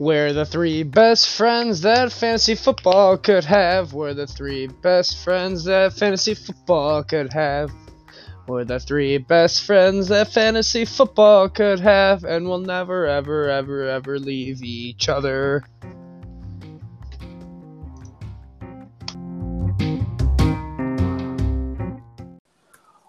We're the three best friends that fantasy football could have. We're the three best friends that fantasy football could have. We're the three best friends that fantasy football could have, and we'll never, ever, ever, ever leave each other.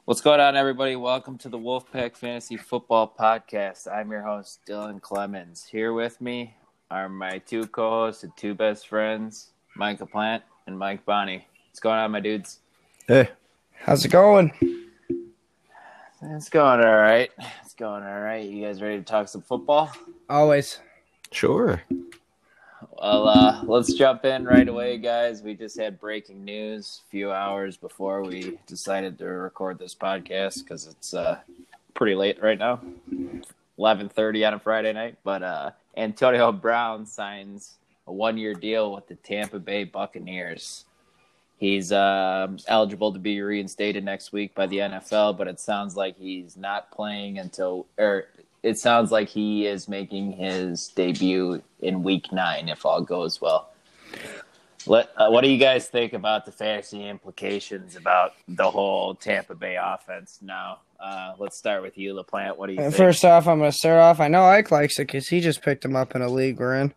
What's going on, everybody? Welcome to the Wolfpack Fantasy Football Podcast. I'm your host, Dylan Clemons. Here with me are my two co-hosts and two best friends, Mike Laplant and Mike Bonni. What's going on, my dudes? Hey, how's it going? It's going all right. It's going all right. You guys ready to talk some football? Always. Sure. Well, uh, let's jump in right away, guys. We just had breaking news a few hours before we decided to record this podcast because it's uh, pretty late right now, eleven thirty on a Friday night. But uh, Antonio Brown signs a one-year deal with the Tampa Bay Buccaneers. He's uh, eligible to be reinstated next week by the NFL, but it sounds like he's not playing until, or it sounds like he is making his debut in Week Nine if all goes well. Let, uh, what do you guys think about the fantasy implications about the whole Tampa Bay offense now? Uh, let's start with you, Laplant. What do you think? First off, I'm going to start off. I know Ike likes it because he just picked him up in a league we're in.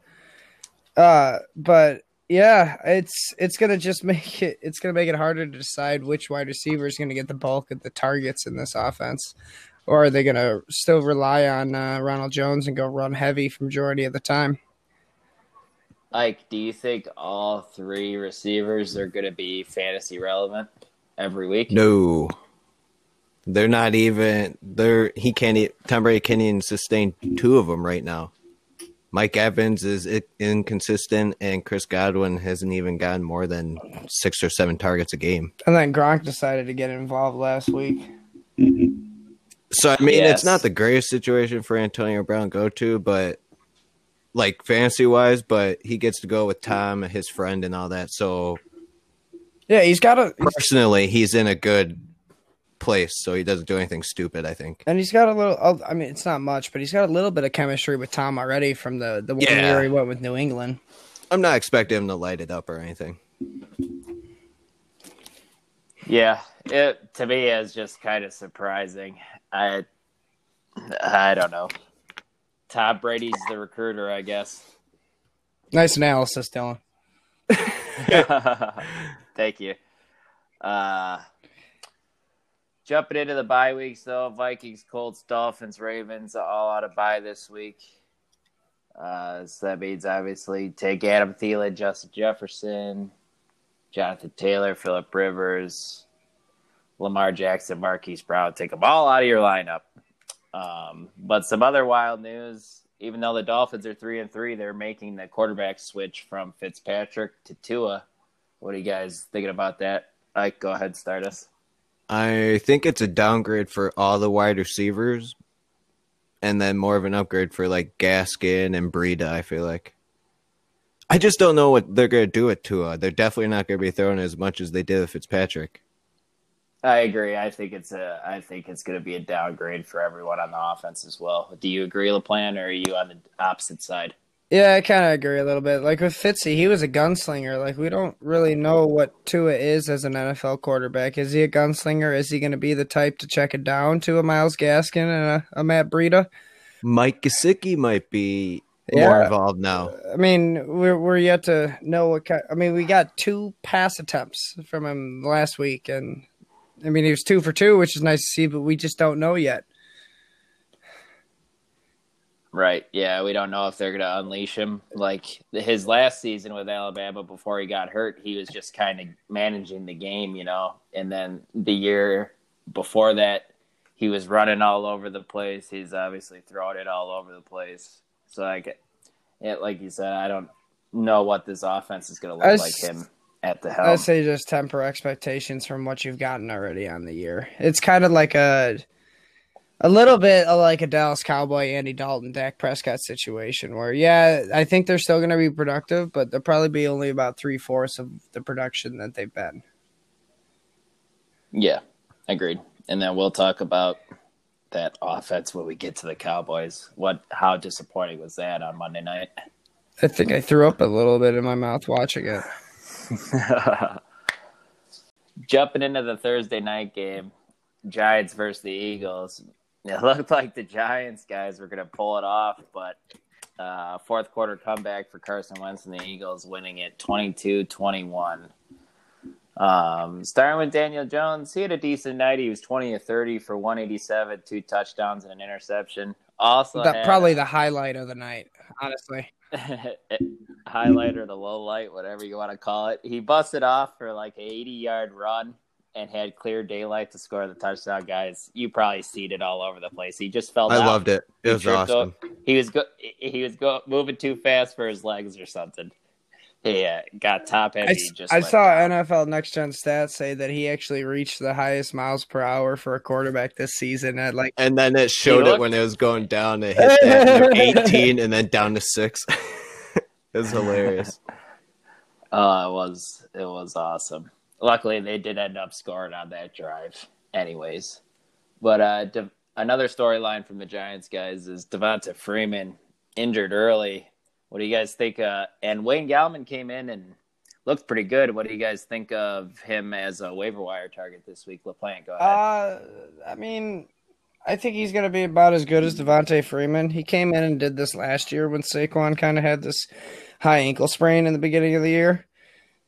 Uh, but yeah, it's it's gonna just make it it's gonna make it harder to decide which wide receiver is gonna get the bulk of the targets in this offense, or are they gonna still rely on uh, Ronald Jones and go run heavy for majority of the time? Ike, do you think all three receivers are going to be fantasy relevant every week? No, they're not even. They're he can't. Tom Brady can't even sustain two of them right now. Mike Evans is inconsistent, and Chris Godwin hasn't even gotten more than six or seven targets a game. And then Gronk decided to get involved last week. So I mean, Yes. it's not the greatest situation for Antonio Brown to go to, but like fantasy wise, but he gets to go with Tom, his friend, and all that. So Yeah, he's got a personally, he's in a good place, so he doesn't do anything stupid. I think. and he's got a little. oh, I mean, it's not much, but he's got a little bit of chemistry with Tom already from the the one Yeah. year he went with New England. I'm not expecting him to light it up or anything. Yeah, it to me is just kind of surprising. I I don't know. Tom Brady's the recruiter, I guess. Nice analysis, Dylan. Thank you. Uh, jumping into the bye weeks, though Vikings, Colts, Dolphins, Ravens, all out of bye this week. Uh, so that means obviously take Adam Thielen, Justin Jefferson, Jonathan Taylor, Philip Rivers, Lamar Jackson, Marquise Brown. Take them all out of your lineup. Um, but some other wild news. Even though the Dolphins are three and three, they're making the quarterback switch from Fitzpatrick to Tua. What are you guys thinking about that? Ike, go ahead, start us. I think it's a downgrade for all the wide receivers, and then more of an upgrade for like Gaskin and Breida. I feel like. I just don't know what they're gonna do with Tua. They're definitely not gonna be throwing as much as they did with Fitzpatrick. I agree. I think it's a. I think it's going to be a downgrade for everyone on the offense as well. Do you agree, Laplant, or are you on the opposite side? Yeah, I kind of agree a little bit. Like with Fitzy, he was a gunslinger. Like we don't really know what Tua is as an NFL quarterback. Is he a gunslinger? Is he going to be the type to check it down to a Myles Gaskin and a, a Matt Breida? Mike Gesicki might be more involved now. I mean, we're we're yet to know what kind. I mean, we got two pass attempts from him last week, and I mean he was two for two, which is nice to see. But we just don't know yet. Right. Yeah, we don't know if they're going to unleash him. Like his last season with Alabama before he got hurt, he was just kind of managing the game, you know. And then the year before that, he was running all over the place. He's obviously throwing it all over the place. So like it like you said, I don't know what this offense is going to look like him at the I helm. say just temper expectations from what you've gotten already on the year. It's kind of like a a little bit like a Dallas Cowboy, Andy Dalton, Dak Prescott situation where yeah, I think they're still going to be productive, but they'll probably be only about three fourths of the production that they've been. Yeah, agreed. And then we'll talk about that offense when we get to the Cowboys. What how disappointing was that on Monday night? I think I threw up a little bit in my mouth watching it. Jumping into the Thursday night game, Giants versus the Eagles. It looked like the Giants guys were going to pull it off, but uh, fourth quarter comeback for Carson Wentz and the Eagles, winning it 22 21. Um, starting with Daniel Jones, he had a decent night. He was 20 to 30 for 187, two touchdowns and an interception. Also, had, probably the highlight of the night, honestly. Eh, highlight or the low light, whatever you want to call it. He busted off for like an 80 yard run and had clear daylight to score the touchdown. Guys, you probably seen it all over the place. He just fell I down. loved it. It He was awesome. up. He was go- he was go- moving too fast for his legs or something. He uh, got top I, heavy. s- just I saw down. NFL Next Gen stats say that he actually reached the highest miles per hour for a quarterback this season at like And then it showed it when it was going down. It hit that 18 and then down to six. it was hilarious. Uh, it was it was awesome. Luckily, they did end up scoring on that drive, anyways. But uh, De- another storyline from the Giants guys is Devonta Freeman injured early. What do you guys think? Uh, and Wayne Gallman came in and looked pretty good. What do you guys think of him as a waiver wire target this week? Laplant, go ahead. Uh, I mean, I think he's going to be about as good as Devonta Freeman. He came in and did this last year when Saquon kind of had this high ankle sprain in the beginning of the year.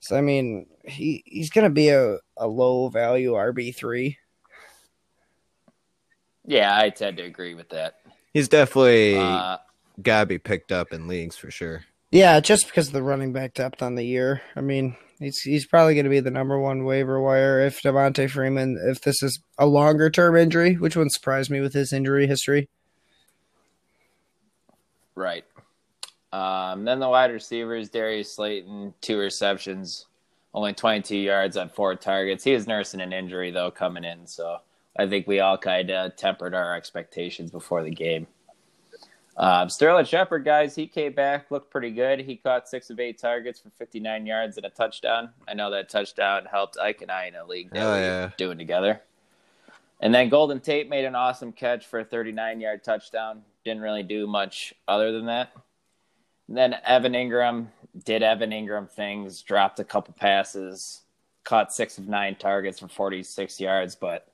So I mean, he he's going to be a, a low value RB three. yeah, I tend to agree with that. He's definitely Uh, got to be picked up in leagues for sure. Yeah, just because of the running back depth on the year. I mean, he's he's probably going to be the number one waiver wire if Devonta Freeman, if this is a longer term injury, which wouldn't surprise me with his injury history. Right. Um, then the wide receivers, Darius Slayton, two receptions, only 22 yards on four targets. He was nursing an injury, though, coming in. So I think we all kind of tempered our expectations before the game. Um, Sterling Shepard, guys, he came back, looked pretty good. He caught six of eight targets for 59 yards and a touchdown. I know that touchdown helped Ike and I in a league that Oh, we yeah. were doing together. And then Golden Tate made an awesome catch for a 39 yard touchdown. Didn't really do much other than that. And then Evan Engram did Evan Engram things, dropped a couple passes, caught six of nine targets for 46 yards, but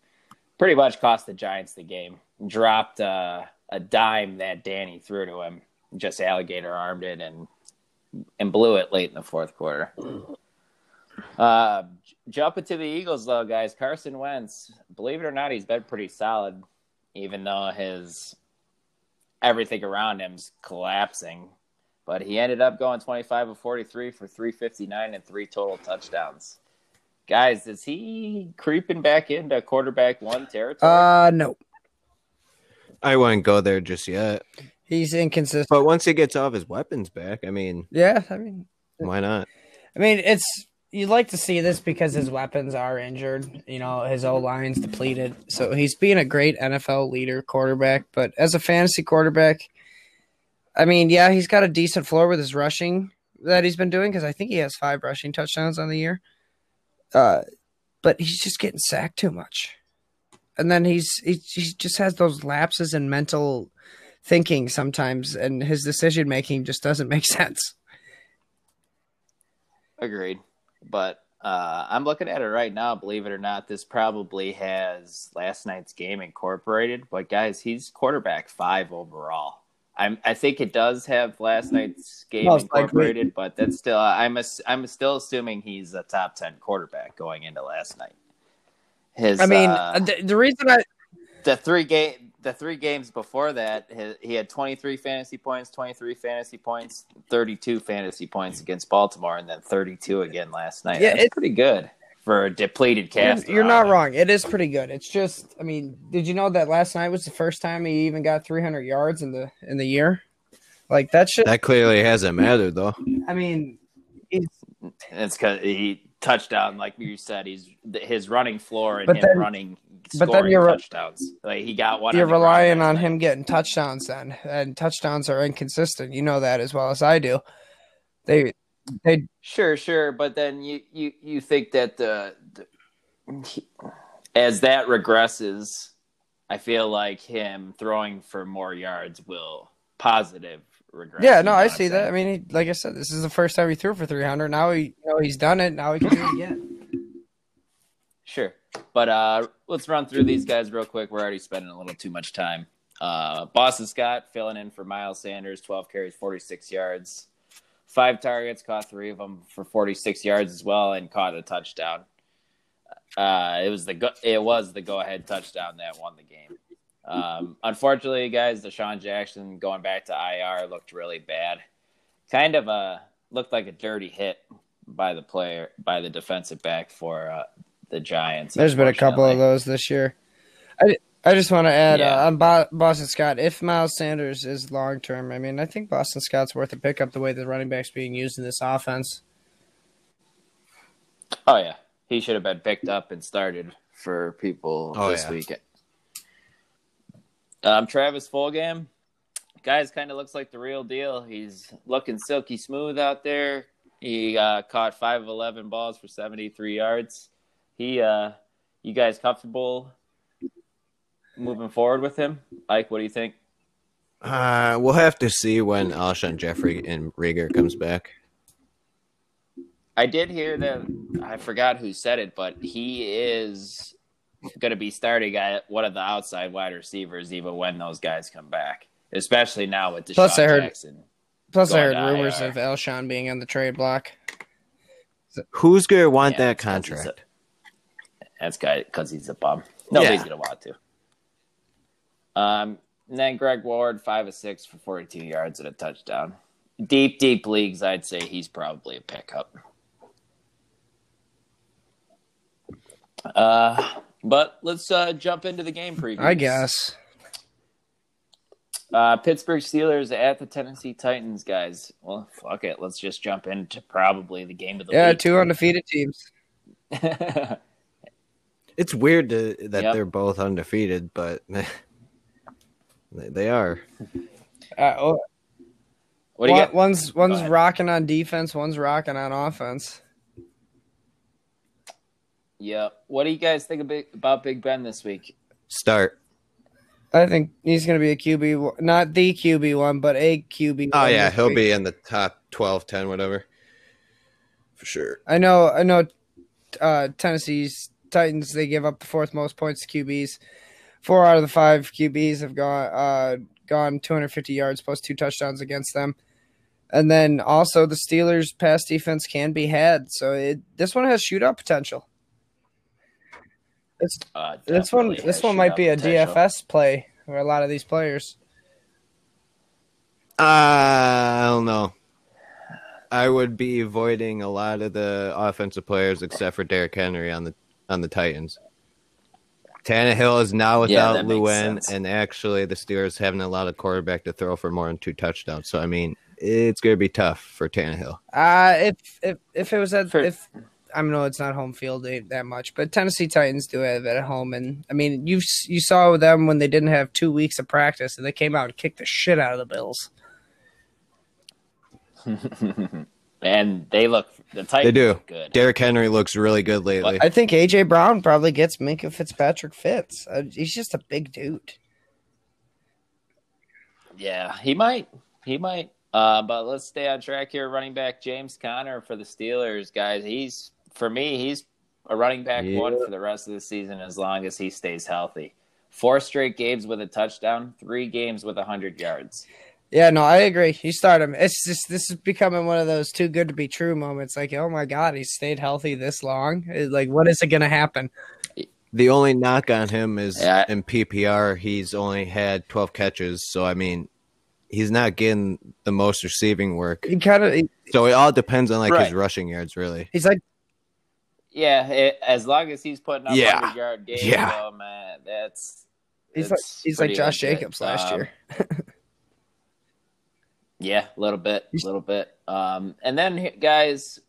pretty much cost the Giants the game. Dropped uh, a dime that Danny threw to him, just alligator armed it and and blew it late in the fourth quarter. Uh, jumping to the Eagles, though, guys. Carson Wentz, believe it or not, he's been pretty solid, even though his everything around him's collapsing. But he ended up going 25 of 43 for 359 and three total touchdowns. Guys, is he creeping back into quarterback one territory? Uh, no, I wouldn't go there just yet. he's inconsistent. But once he gets all of his weapons back, I mean, Yeah, I mean, why not? I mean, it's you'd like to see this because his weapons are injured. You know, his O line's depleted, so he's being a great NFL leader quarterback. But as a fantasy quarterback, I mean, yeah, he's got a decent floor with his rushing that he's been doing because I think he has five rushing touchdowns on the year. Uh, but he's just getting sacked too much, and then he's he, he just has those lapses in mental thinking sometimes, and his decision making just doesn't make sense. Agreed. But uh, I'm looking at it right now. Believe it or not, this probably has last night's game incorporated. But guys, he's quarterback five overall. I'm, I think it does have last night's game Most likely. incorporated, but that's still I'm ass- I'm still assuming he's a top ten quarterback going into last night. His I mean, uh, the, the reason I the three game the three games before that he, he had 23 fantasy points 23 fantasy points 32 fantasy points against baltimore and then 32 again last night Yeah, that's it- pretty good for a depleted You're, cast you're not wrong. It is pretty good. It's just, I mean, did you know that last night was the first time he even got 300 yards in the in the year? Like that shit. That clearly hasn't mattered though. I mean, he's, it's because he touchdown like you said he's his running floor and But him then- running but then scoring you're- touchdowns like he got one you're on relying on him getting touchdowns then, and touchdowns are inconsistent. You know that as well as I do. They they Sure, sure, but then you you you think that the, the as that regresses, I feel like him throwing for more yards will positive regression. Yeah, no, I see that. I mean, he, like I said, this is the first time he threw for 300. Now he, you know, he's done it. Now he can do it again. Sure. But uh, let's run through these guys real quick. We're already spending a little too much time. Uh, Boston Scott filling in for Miles Sanders, 12 carries, 46 yards. Five targets, caught three of them for 46 yards as well, and caught a touchdown. Uh, it was the go- it was the go ahead touchdown that won the game. Um, unfortunately, guys, DeSean Jackson going back to IR looked really bad. Kind of a looked like a dirty hit by the player by the defensive back for uh, the Giants. There's been a couple of those this year. I, I just want to add Yeah. uh, on Bo- Boston Scott. If Miles Sanders is long term, I mean, I think Boston Scott's worth a pickup the way the running back's being used in this offense. Oh yeah, he should have been picked up and started for people Oh, this yeah. weekend. Um, Travis Fulgham, guys, kind of looks like the real deal. He's looking silky smooth out there. He uh, caught five of eleven balls for seventy three yards. He, uh, you guys comfortable moving forward with him? Ike, what do you think? Uh, we'll have to see when Alshon Jeffery and Reagor comes back. I did hear that I forgot who said it, but he is going to be starting at one of the outside wide receivers even when those guys come back, especially now with DeSean Plus, I heard- Jackson. Plus, I heard rumors IR. of Alshon being on the trade block. Who's gonna want Yeah, that it's 'cause a- contract? That's guy because he's a bum. Nobody's Yeah. going to want to. Um, and then Greg Ward, five of six for 42 yards and a touchdown. Deep, deep leagues, I'd say he's probably a pickup. Uh, but let's uh, jump into the game preview. I guess. Uh, Pittsburgh Steelers at the Tennessee Titans, guys. Well, fuck it. Let's just jump into probably the game of the week. Yeah, week. two undefeated teams. It's weird to, that Yep. they're both undefeated, but they, they are. Uh, oh, what do you one- got? One's one's rocking on defense. One's rocking on offense. Yeah. What do you guys think about Big Ben this week? Start. I think he's going to be a QB, not the QB one, but a QB. Oh one yeah, he'll week. be in the top 12, 10, whatever. For sure. I know. I know. Uh, Tennessee's Titans they give up the fourth most points to QBs. Four out of the five QBs have gone uh, gone 250 yards plus two touchdowns against them. And then also the Steelers' pass defense can be had, so it, this one has shootout potential. This Uh, this one this one might be a potential. DFS play for a lot of these players. I don't know. I would be avoiding a lot of the offensive players except for Derrick Henry on the on the Titans. Tannehill is now without that makes Luen, and actually the Steelers haven't allowed a quarterback to throw for more than two touchdowns. So I mean, it's going to be tough for Tannehill. Uh if if if it was at For- if I know it's not home field that much, but Tennessee Titans do have it at home, and I mean you you saw them when they didn't have two weeks of practice, and they came out and kicked the shit out of the Bills. and they look the Titans They do. look good. Derrick Henry looks really good lately. I think AJ Brown probably gets Minkah Fitzpatrick fits. Uh, he's just a big dude. Yeah, he might. He might. Uh, but let's stay on track here. Running back James Conner for the Steelers, guys. He's for me. He's a running back Yeah. one for the rest of the season as long as he stays healthy. Four straight games with a touchdown. Three games with hundred yards. Yeah, no, I agree. You start him. It's just this is becoming one of those too good to be true moments. Like, oh my god, he stayed healthy this long. Like, what is it going to happen? The only knock on him is Yeah. in PPR, he's only had 12 catches. So, I mean, he's not getting the most receiving work. He kind of So, it all depends on like Right. his rushing yards, really. he's like Yeah, it, as long as he's putting up Yeah. hundred yard games, Yeah. though, man, that's he's like he's like Josh legit. Jacobs last Um, year. Yeah, a little bit, a little bit. Um, and then guys,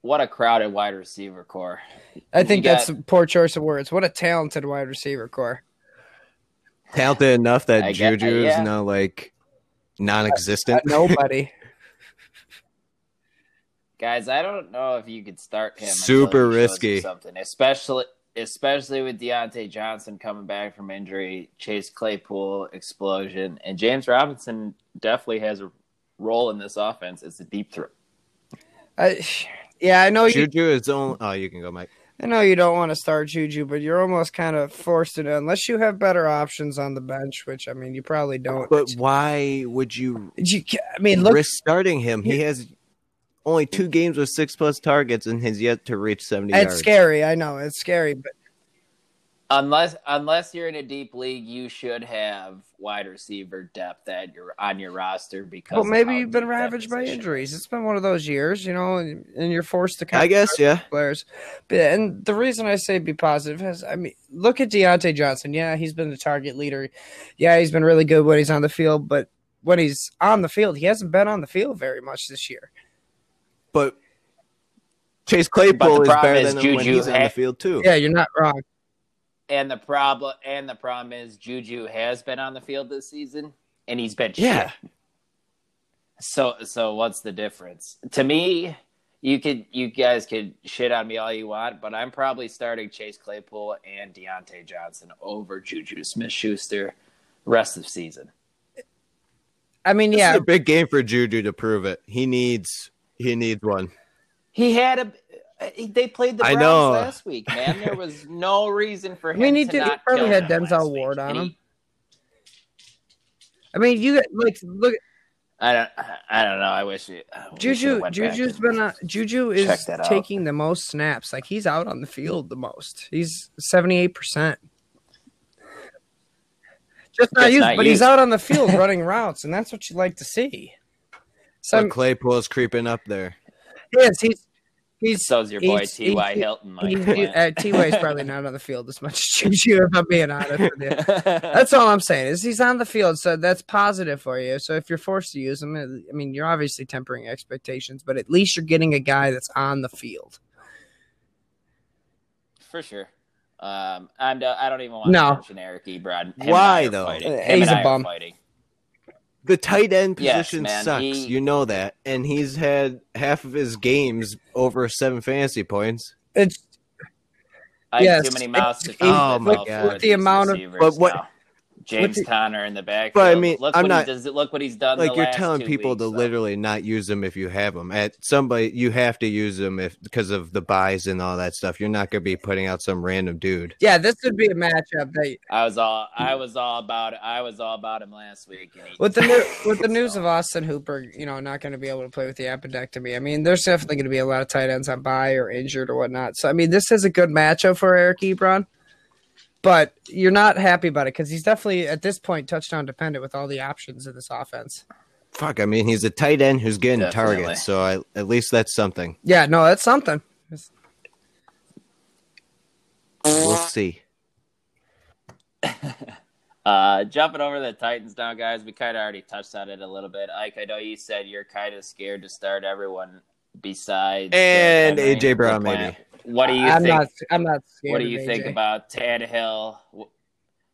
what a crowded wide receiver corps. I think you that's got- a poor choice of words. What a talented wide receiver corps. Talented enough that I get- Juju yeah. is now like non existent. Nobody. Guys, I don't know if you could start him. Super he shows you risky. Something, especially especially with Diontae Johnson coming back from injury, Chase Claypool explosion, and James Robinson definitely has a role in this offense as a deep threat. I, yeah, I know you. Juju is only. Oh, you can go, Mike. I know you don't want to start Juju, but you're almost kind of forced to unless you have better options on the bench, which I mean you probably don't. But why would you you, I mean, look, risk starting him? He has only two games with six plus targets and has yet to reach seventy it's yards. scary. I know it's scary, but Unless unless you're in a deep league, you should have wide receiver depth at your on your roster because. well, maybe you've been ravaged by injuries. It's been one of those years, you know, and, and you're forced to. Kind I guess, yeah. players. But and the reason I say be positive is, I mean, look at Diontae Johnson. Yeah, he's been the target leader. Yeah, he's been really good when he's on the field, but when he's on the field, he hasn't been on the field very much this year. But Chase Claypool But is better is than him when Juju he's on the field too. Yeah, you're not wrong. And the problem and the problem is Juju has been on the field this season and he's been Yeah. shit. So so what's the difference? To me, you could you guys could shit on me all you want, but I'm probably starting Chase Claypool and Diontae Johnson over Juju Smith Schuster rest of season. I mean, This yeah, is a big game for Juju to prove it. He needs he needs one. He had a they played the I Browns know. last week, man. There was no reason for him mean, he to did- he probably had them Denzel. Ward on And he- him. I mean, you got- like look. I don't. I don't know. I wish it. we should've Juju, went back Juju's and- been on, Juju is that out. taking the most snaps. Like he's out on the field the most. He's seventy eight percent. Just not Just used, not but he's out on the field running routes, and that's what you like to see. So But Claypool's creeping up there. yes, he's he's So's your boy T. Y. he's- Hilton. Mike. he, uh, T Way's probably not on the field as much as Juju. If I'm being honest with you. That's all I'm saying is he's on the field, so that's positive for you. So if you're forced to use him, I mean, you're obviously tempering expectations, but at least you're getting a guy that's on the field. for sure. Um, I'm. I don't even want No. to mention Eric Ebron. Him Why, though? Fighting. Uh, he's and a I are bum. Fighting. The tight end position man, sucks. he- You know that. And he's had half of his games over seven fantasy points. It's I have Yes, too many mouths to feed. Oh my God. With the amount of- But what- now. James the- Conner in the backfield. But I mean, look I'm what not- he does. Look what he's done. Like the you're last telling two people weeks, to though. literally not use them if you have them. At somebody, you have to use them if because of the byes and all that stuff. You're not going to be putting out some random dude. yeah, this would be a matchup that I was all. I was all about. I was all about him last week. And he, with the new, with the news So- of Austin Hooper, you know, not going to be able to play with the appendectomy. I mean, there's definitely going to be a lot of tight ends on bye or injured or whatnot. So I mean, this is a good matchup for Eric Ebron. But you're not happy about it because he's definitely at this point touchdown dependent with all the options in this offense. Fuck, I mean, he's a tight end who's getting Definitely. targets, so I, at least that's something. Yeah, no, that's something. We'll see. Uh, jumping over the Titans now, guys. We kind of already touched on it a little bit. Ike, I know you said you're kind of scared to start everyone besides And Henry. AJ Brown, The maybe. What do you I'm think? not. I'm not scared. what do of you think AJ. about Tannehill? W-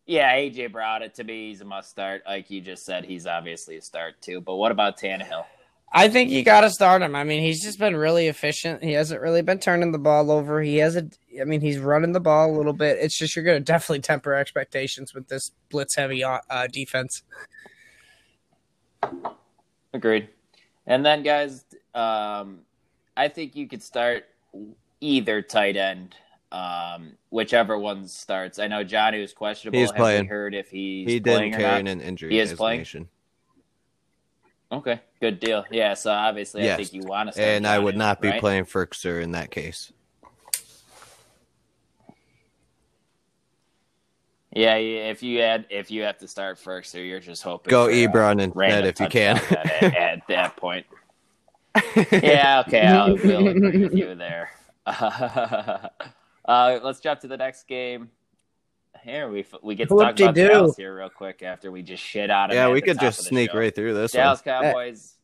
Yeah, AJ Brown. It to me, he's a must start. Like you just said, he's obviously a start too. But what about Tannehill? I think you got to start him. I mean, he's just been really efficient. He hasn't really been turning the ball over. He hasn't. I mean, he's running the ball a little bit. It's just you're going to definitely temper expectations with this blitz heavy uh, defense. Agreed. And then, guys, um, I think you could start either tight end, um, whichever one starts. I know Jonnu was questionable. He's Have we playing. heard if he's he playing didn't carry an injury He is playing? Okay, good deal. Yeah, so obviously, I think you want to start. And I would not be right? playing Firkser in that case. Yeah, if you had, if you have to start or you're just hoping Go Ebron and random if you can. at, at that point. Yeah, okay, I'll we'll agree with you there. uh, let's jump to the next game. Here we we get to talk about the Whoop-de-doo. Dallas here real quick after we just shit on 'em yeah, we could just sneak show. right through this Dallas one. Cowboys.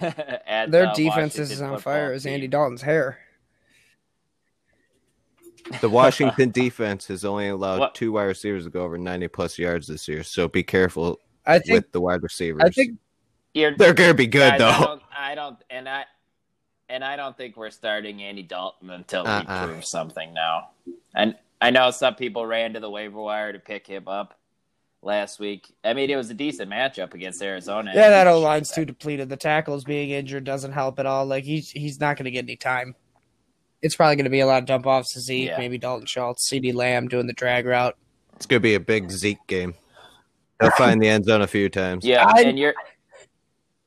at Their the defense is on fire as team. Andy Dalton's hair. The Washington defense has only allowed What? two wide receivers to go over 90 plus yards this year, so be careful I think. with the wide receivers. I think. You're- they're going to be good, Guys, I though. Don't, I don't, and I, and I don't think we're starting Andy Dalton until he Uh-uh. proves something now. And I know some people ran to the waiver wire to pick him up last week. I mean, it was a decent matchup against Arizona. Yeah, that O line's too depleted. The tackles being injured doesn't help at all. Like he's he's not going to get any time. It's probably going to be a lot of dump offs to Zeke, Yeah. maybe Dalton Schultz, CeeDee Lamb doing the drag route. It's gonna be a big Zeke game. He'll find the end zone a few times. Yeah, I- and you're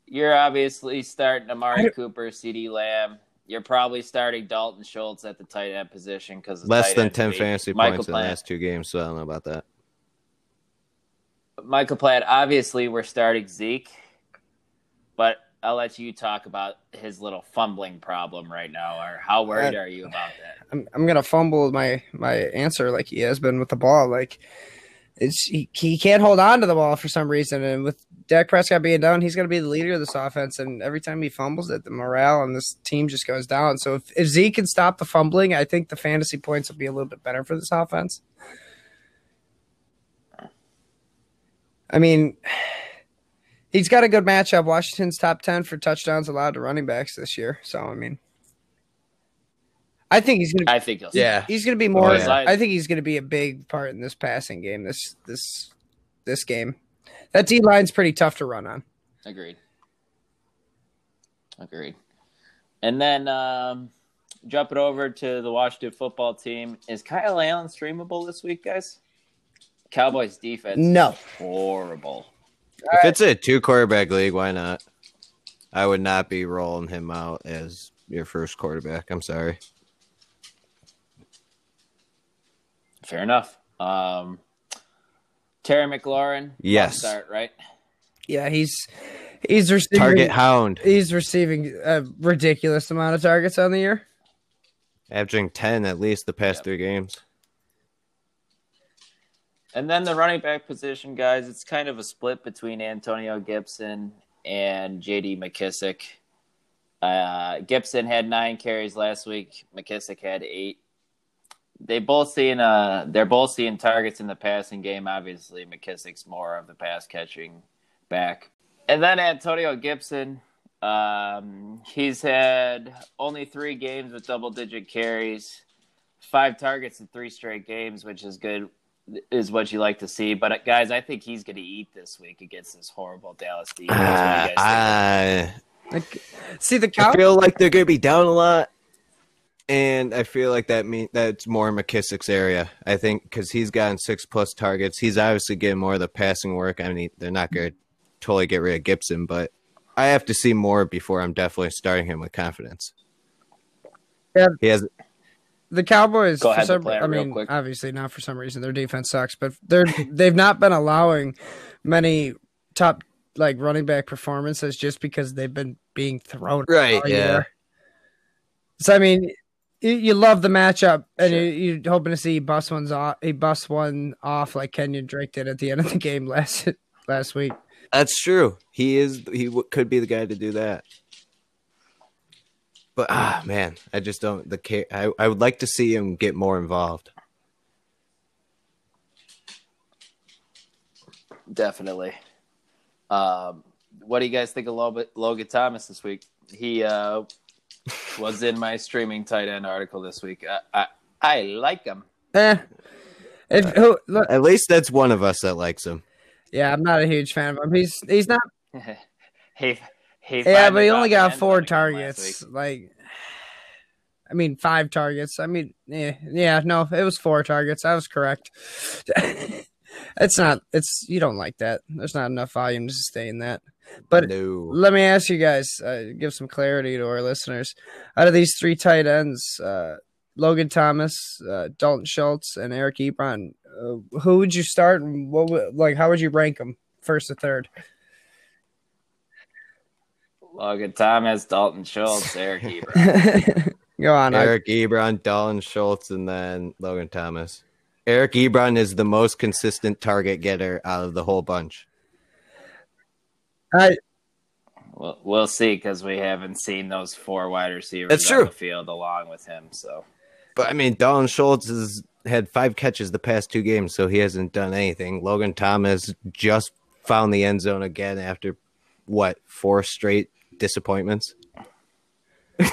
you're obviously starting Amari I- Cooper, CeeDee Lamb. You're probably starting Dalton Schultz at the tight end position because Less than ten fantasy Michael points in the last two games, so I don't know about that. Mike Laplant, obviously we're starting Zeke, but I'll let you talk about his little fumbling problem right now, or how worried Uh, are you about that? I'm I'm gonna fumble my my answer like he has been with the ball. Like it's he, he can't hold on to the ball for some reason, and with Dak Prescott being down, he's gonna be the leader of this offense. And every time he fumbles it, the morale on this team just goes down. So if, if Zeke can stop the fumbling, I think the fantasy points will be a little bit better for this offense. I mean, he's got a good matchup. Washington's top ten for touchdowns allowed to running backs this year. So I mean, I think he's gonna. I think he'll Yeah. He's going to be more. Oh, yeah. I think he's going to be a big part in this passing game. This this this game. That D line's pretty tough to run on. Agreed. Agreed. And then um, it over to the Washington football team. Is Kyle Allen streamable this week, guys? Cowboys defense. No. Horrible. If it's a two quarterback league, why not? I would not be rolling him out as your first quarterback. I'm sorry. Fair enough. Um, Terry McLaurin. Yes. Start, right? Yeah, he's he's receiving Target hound, He's receiving a ridiculous amount of targets on the year. averaging ten at least the past Yep. three games. And then the running back position, guys, it's kind of a split between Antonio Gibson and JD McKissic. Uh, Gibson had nine carries last week. McKissic had eight. They both seeing uh they're both seeing targets in the passing game. Obviously, McKissic's more of the pass catching back. And then Antonio Gibson, um, he's had only three games with double digit carries, five targets in three straight games, which is good is what you like to see. But uh, guys, I think he's going to eat this week against this horrible Dallas defense. What do you guys think? I, Like, see the I cow. feel like they're gonna be down a lot, and I feel like that mean that's more McKissic's area. I think because he's gotten six plus targets, he's obviously getting more of the passing work. I mean, they're not gonna totally get rid of Gibson, but I have to see more before I'm definitely starting him with confidence. Yeah. he has. the Cowboys, Go for ahead, some, play it I real mean, quick. obviously not for some reason. Their defense sucks, but they're they've not been allowing many top like running back performances just because they've been being thrown Right, all yeah. year. So I mean, you, you love the matchup, and Sure. you, you're hoping to see he bust one's off. He bust one off like Kenyan Drake did at the end of the game last last week. That's true. He is. He w- could be the guy to do that. But ah, man, I just don't. The ca- I I would like to see him get more involved. Definitely. Um, what do you guys think of Logan, Logan Thomas this week? He uh, was in my streaming tight end article this week. I I, I like him. Eh. If, who, look, At least that's one of us that likes him. yeah, I'm not a huge fan of him. He's he's not he he. Yeah, but he only got got the end four zone again last targets. Like, I mean, five targets. I mean, yeah, yeah, no, it was four targets. I was correct. it's not. It's you don't like that. There's not enough volume to sustain that. But no. let me ask you guys, uh, give some clarity to our listeners. Out of these three tight ends, uh, Logan Thomas, uh, Dalton Schultz, and Eric Ebron, uh, who would you start? And what would, like? How would you rank them, first to third? Logan Thomas, Dalton Schultz, Eric Ebron. Go on, I- Eric Ebron, Dalton Schultz, and then Logan Thomas. Eric Ebron is the most consistent target getter out of the whole bunch. I, We'll, we'll see because we haven't seen those four wide receivers That's on true. the field along with him. So But I mean, Dalton Schultz has had five catches the past two games, so he hasn't done anything. Logan Thomas just found the end zone again after what four straight disappointments.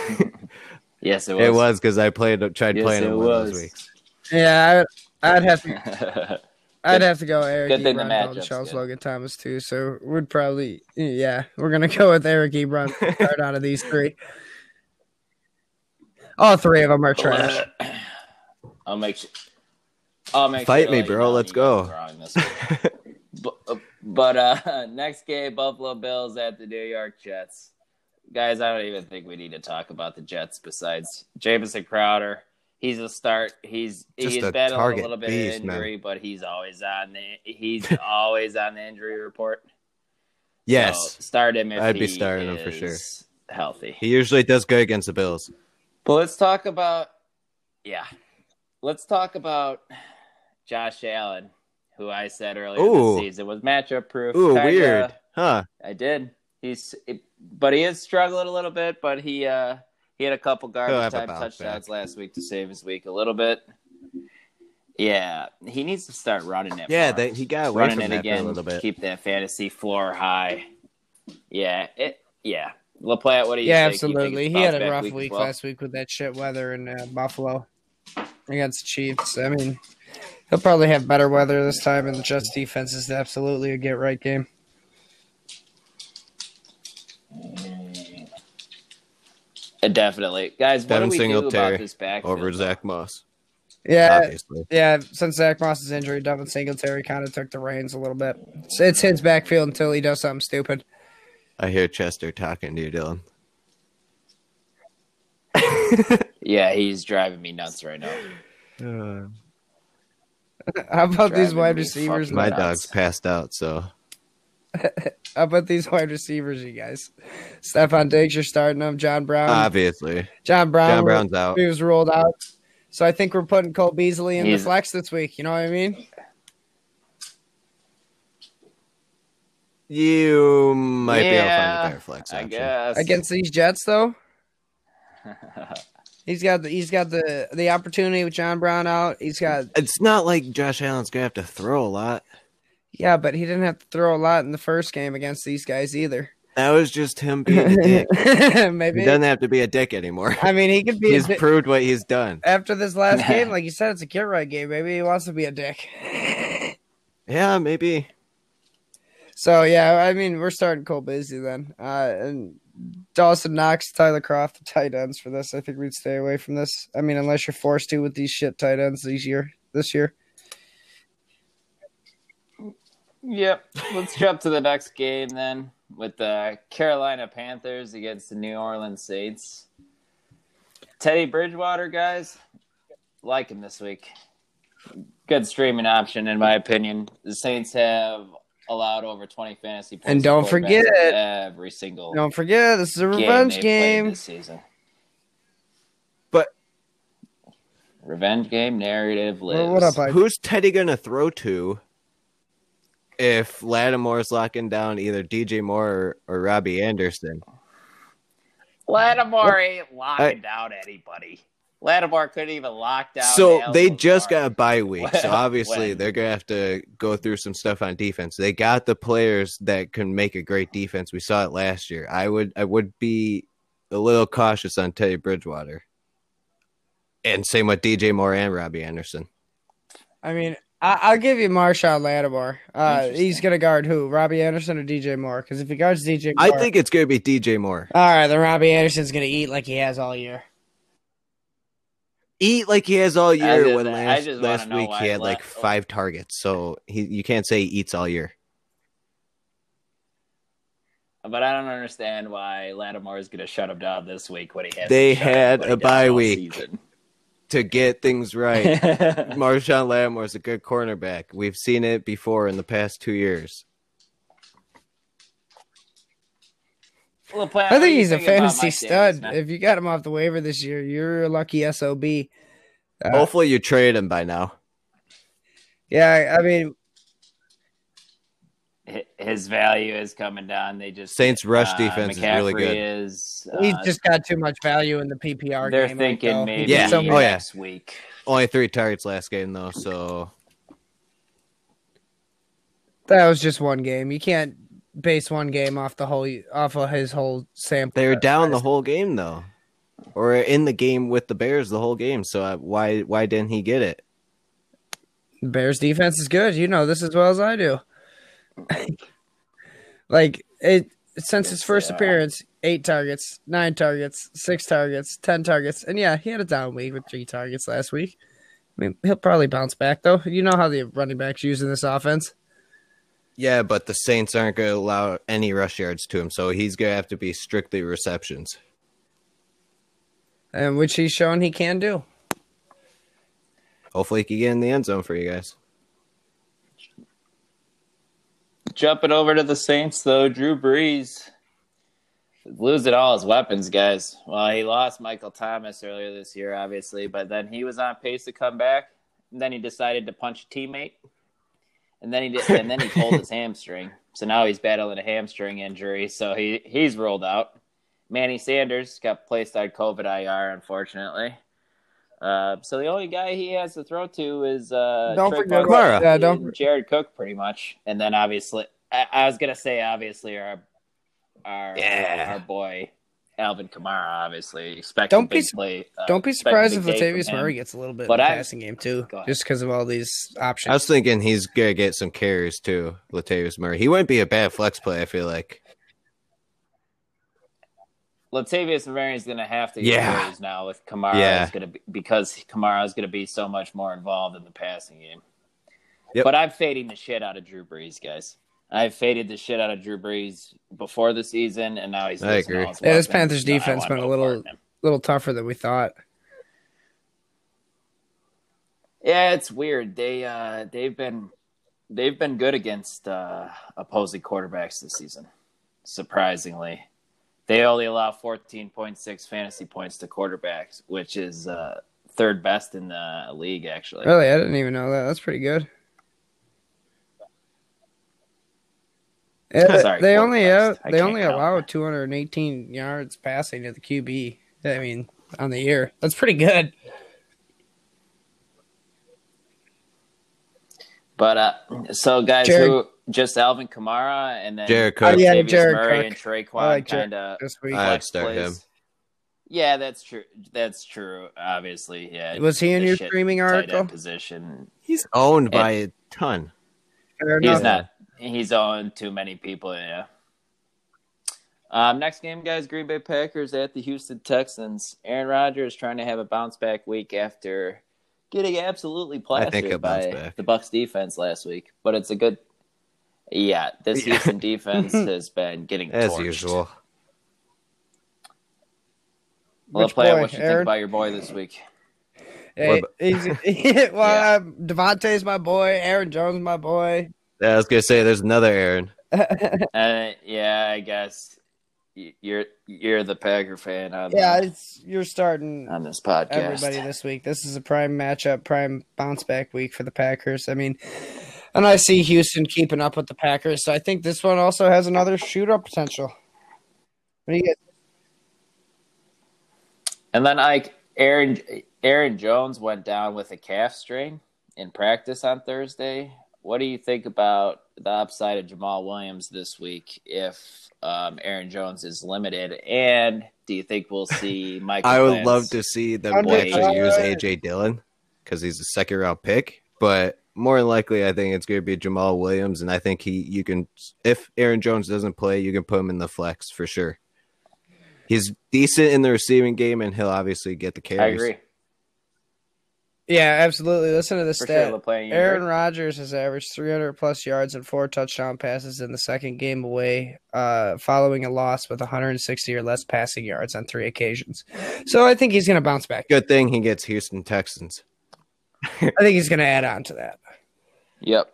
Yes, it was. It was because I played tried Yes, playing it it one was. those weeks. Yeah, I, I'd have to. I'd have to go Eric good thing the Ebron called matchup's Charles good. Logan Thomas too. So we'd probably yeah, we're gonna go with Eric Ebron start out of these three. All three of them are trash. I'll make sure. I'll make Fight sure me, bro. Let's go. guys are wrong this week. but, uh, but uh, next game, Buffalo Bills at the New York Jets. Guys, I don't even think we need to talk about the Jets. Besides Jamison Crowder, he's a start. He's Just he's a battling a little bit beast, of man. injury, but he's always on the he's always on the injury report. Yes, So start him if I'd be starting him for sure. Healthy. he usually does good against the Bills. But let's talk about, yeah, let's talk about Josh Allen, who I said earlier Ooh. this season was matchup proof. Ooh, Kinda- weird, huh? I did. He's, but he is struggling a little bit. But he, uh, he had a couple He'll garbage have a time touchdowns back. last week to save his week a little bit. Yeah, he needs to start running it. Yeah, more. that he got running it that again. a little bit. Keep that fantasy floor high. Yeah, it. Yeah, Laplant. What do you Yeah, think? You think absolutely. it's He had a rough week week last week with that shit weather in uh, Buffalo against the Chiefs. I mean, he'll probably have better weather this time, and the Jets defense is absolutely a get right game. Definitely, guys. What Devin do we do Singletary about this backfield? over Zack Moss, Yeah, obviously. yeah. Since Zack Moss's injury, Devin Singletary kind of took the reins a little bit. It's, it's his backfield until he does something stupid. I hear Chester talking to you, Dylan. Yeah, he's driving me nuts right now. Uh, How about these wide receivers? my nuts. dog's passed out, so How about these wide receivers, you guys? Stefon Diggs, you're starting them. John Brown. obviously John Brown. John Brown's out. He was ruled out. So I think we're putting Cole Beasley in He's- the flex this week. You know what I mean? You might be able to find a better flex I guess Against these Jets, though, he's got the he's got the the opportunity with John Brown out. He's got It's not like Josh Allen's gonna have to throw a lot. Yeah, but he didn't have to throw a lot in the first game against these guys either. That was just him being a dick. Maybe he doesn't have to be a dick anymore. I mean he could be a He's di- proved what he's done. after this last game, like you said, it's a get right game. Maybe he wants to be a dick. Yeah, maybe. So yeah, I mean we're starting Cole Beasley then, uh, and Dawson Knox, Tyler Kroft, the tight ends for this. I think we'd stay away from this. I mean, unless you're forced to with these shit tight ends these year this year. Yep. Let's jump to the next game then with the Carolina Panthers against the New Orleans Saints. Teddy Bridgewater, guys, like him this week. Good streaming option, in my opinion. The Saints have allowed over 20 fantasy points. And don't forget- every single Don't forget, this is a revenge they've game. this season. But Revenge game narrative lives. Well, what up, I- who's Teddy gonna throw to if Lattimore's locking down either DJ Moore or, or Robbie Anderson? Lattimore ain't locking I- down anybody. Lattimore couldn't even lock down. So Al they just got a bye week, so obviously when? they're gonna have to go through some stuff on defense. They got the players that can make a great defense. We saw it last year. I would I would be a little cautious on Teddy Bridgewater, and same with DJ Moore and Robbie Anderson. I mean, I, I'll give you Marshon Lattimore. Uh, he's gonna guard who? Robbie Anderson or DJ Moore? Because if he guards DJ, Moore, I think it's gonna be DJ Moore. all right, then Robbie Anderson's gonna eat like he has all year. Eat like he has all year. just- when I last just last week he had La- like five targets, so he you can't say he eats all year. But I don't understand why Lattimore is going to shut him down this week when he has. They had a bye week. Season. To get things right, Marshon Lattimore is a good cornerback. We've seen it before in the past two years. Laplant, I think he's a fantasy stud. Davis, if you got him off the waiver this year, you're a lucky sob. Uh, Hopefully, you trade him by now. Yeah, I mean, Hi- His value is coming down. They just Saints' rush uh, defense is really good. Is, he's uh, just got too much value in the PPR they're game. thinking though. maybe Yeah. So Oh, yeah. next week. Only three targets last game though, so that was just one game. You can't base one game off the whole off of his whole sample. they were down the whole game though. or in the game with the Bears the whole game. So uh, why why didn't he get it? Bears defense is good. You know this as well as I do. Like it since his first appearance, eight targets, nine targets, six targets, ten targets, and yeah, he had a down week with three targets last week. I mean, he'll probably bounce back though. You know how the running backs use in this offense. Yeah, but the Saints aren't going to allow any rush yards to him, so he's going to have to be strictly receptions. and which he's shown he can do. Hopefully, he can get in the end zone for you guys. Jumping over to the Saints, though, Drew Brees losing all his weapons, guys. Well, he lost Michael Thomas earlier this year, obviously, but then he was on pace to come back. And then he decided to punch a teammate, and then he did, and then he pulled his hamstring. So now he's battling a hamstring injury. So he he's rolled out. Manny Sanders got placed on COVID IR, unfortunately. Uh, so the only guy he has to throw to is uh, Don't Trey forget- Kamara. Yeah, don't- and Jared Cook, pretty much, and then obviously, I, I was gonna say obviously our our Yeah. our boy Alvin Kamara, obviously expect Don't a be play. uh, Don't be surprised if big day Latavius. Murray gets a little bit But in the I- passing game too, just because of all these options. I was thinking he's going to get some carries too, Latavius Murray. He wouldn't be a bad flex play, I feel like. Latavius Murray is going to have to get Yeah. carries now with Kamara. Yeah. Is going to be, because Kamara is going to be so much more involved in the passing game. Yep. But I'm fading the shit out of Drew Brees, guys. I faded the shit out of Drew Brees before the season, and now he's I agree. all his Yeah, this. Panthers defense want been a little- part in him. a little tougher than we thought. Yeah, it's weird. They uh they've been they've been good against uh opposing quarterbacks this season. Surprisingly. They only allow 14.6 fantasy points to quarterbacks, which is uh third best in the league actually. Really, I didn't even know that. That's pretty good. Yeah, Sorry, they only they only allow 218 yards passing to the QB. I mean, on the year, that's pretty good. But uh so guys Jared- who just Alvin Kamara and then Jared Cook. Oh, yeah, Latavius Jared Murray Cook. and Tre'Quan I like kind of I- I'd flex start plays. him. Yeah, that's true. That's true. Obviously, yeah. was he in the your shit streaming tight end article? position He's owned by a ton. He's not. He's owned too many people. Yeah. Um, next game, guys. Green Bay Packers at the Houston Texans. Aaron Rodgers trying to have a bounce back week after getting absolutely I plastered by back. the Bucks defense last week. But it's a good. Yeah, this Houston defense has been getting As torched. usual. Well, Which player, boy, what you think about your boy this week? Hey, What he's, well, um, Davante's my boy. Aaron Jones my boy. Yeah, I was going to say there's another Aaron. Uh, yeah, I guess you're you're the Packer fan on yeah, the, it's you're starting on this podcast. everybody this week. This is a prime matchup, prime bounce back week for the Packers. I mean, and I see Houston keeping up with the Packers, so I think this one also has another shootout potential. What do you get? And then I Aaron Aaron Jones went down with a calf strain in practice on Thursday. What do you think about the upside of Jamaal Williams this week if um, Aaron Jones is limited? And do you think we'll see Mike? I would Plants- love to see them actually use. AJ Dillon because he's a second round pick. But more than likely, I think it's going to be Jamaal Williams, and I think he you can if Aaron Jones doesn't play, you can put him in the flex for sure. He's decent in the receiving game, and he'll obviously get the carries. I agree. Yeah, absolutely. Listen to the For stat. sure, Aaron agree? Rodgers has averaged 300 plus yards and four touchdown passes in the second game away, uh, following a loss with 160 or less passing yards on three occasions. So I think he's going to bounce back. Good thing he gets Houston Texans. I think he's going to add on to that. Yep.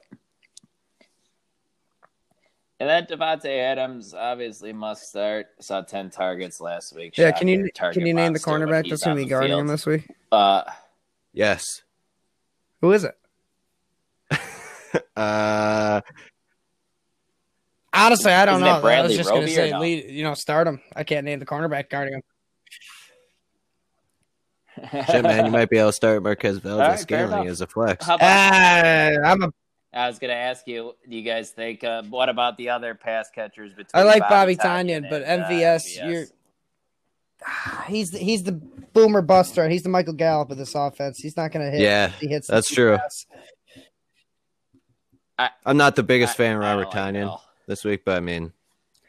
And then Davante Adams obviously must start. Saw ten targets last week. Yeah, can you can you name the cornerback that's going to be guarding field. him this week? Uh, Yes. Who is it? Uh, Honestly, I don't know. it I was just going to say, no? lead, you know, start him. I can't name the cornerback guarding him. Shit, man, you might be able to start Marquez All right, Valdes fair Scantling as a flex. About, Uh, I'm a, I was going to ask you, do you guys think, uh, what about the other pass catchers between I like Bobby Bobby Tonyan, Tonyan but and, uh, MVS, you're he's the, he's the boomer buster. He's the Michael Gallup of this offense. He's not going to hit. Yeah, he hits. that's true. pass. I'm not the biggest I- fan of Robert like Tonyan all. this week, but I mean,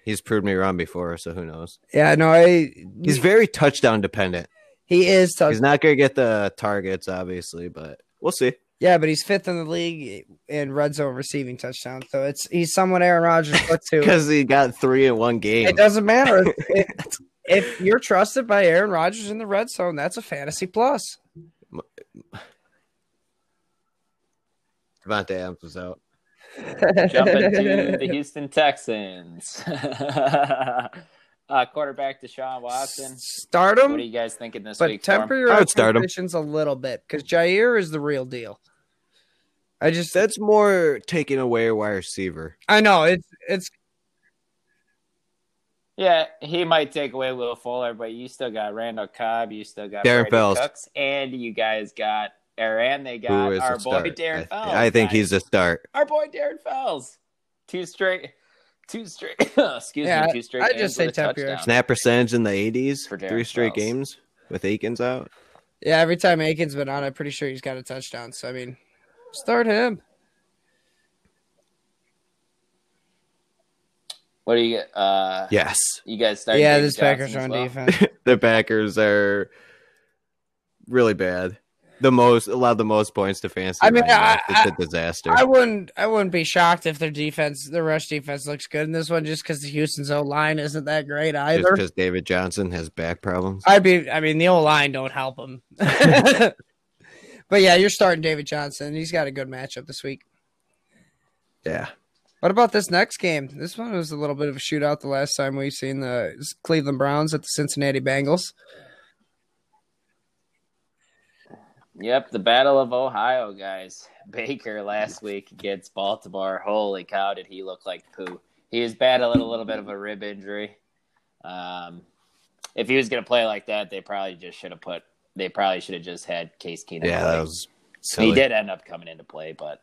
he's proved me wrong before, so who knows? Yeah, no, I. He's very touchdown dependent. He is. Tough. He's not going to get the targets, obviously, but we'll see. Yeah, but he's fifth in the league in red zone receiving touchdowns. So it's he's someone Aaron Rodgers put to. Because he got three in one game. It doesn't matter if, if you're trusted by Aaron Rodgers in the red zone. That's a fantasy plus. Davante Adams was out. Jumping to the Houston Texans. Uh, quarterback Deshaun Watson. Start him. What are you guys thinking this but week? for him? temper your start him. expectations a little bit because Jaire is the real deal. I just, That's more taking away a wide receiver. I know it's it's Yeah, he might take away Will Fuller, but you still got Randall Cobb, you still got Darren Brady Fells. Cooks, and you guys got Aaron. They got our boy start? Darren I, Fells. I think guys. he's a start. our boy Darren Fells. Two straight, two straight. excuse Yeah, me, two straight. I'd just say with a temper your touchdown. Snap percentage in the 80s, For Darren three straight Fells. games with Akins out. yeah. Every time Aiken's been on, I'm pretty sure he's got a touchdown. So I mean, start him. What do you? Uh, Yes. you guys start. yeah, David this Packers Johnson run as well? defense. the Packers are really bad. The most allowed the most points to fantasy. I mean. I- it's a disaster. I wouldn't. I wouldn't be shocked if their defense, their rush defense, looks good in this one, just because the Houston's O line isn't that great either. just because David Johnson has back problems. I'd be. I mean, the O line don't help him. but yeah, you're starting David Johnson. He's got a good matchup this week. yeah. What about this next game? This one was a little bit of a shootout. The last time we've seen the Cleveland Browns at the Cincinnati Bengals. Yep, the Battle of Ohio, guys. Baker last week against Baltimore. Holy cow, did he look like poo? He was battling a little bit of a rib injury. Um, if he was going to play like that, they probably just should have put. They probably should have just had Case Keenum. Yeah, play. that was he did end up coming into play, but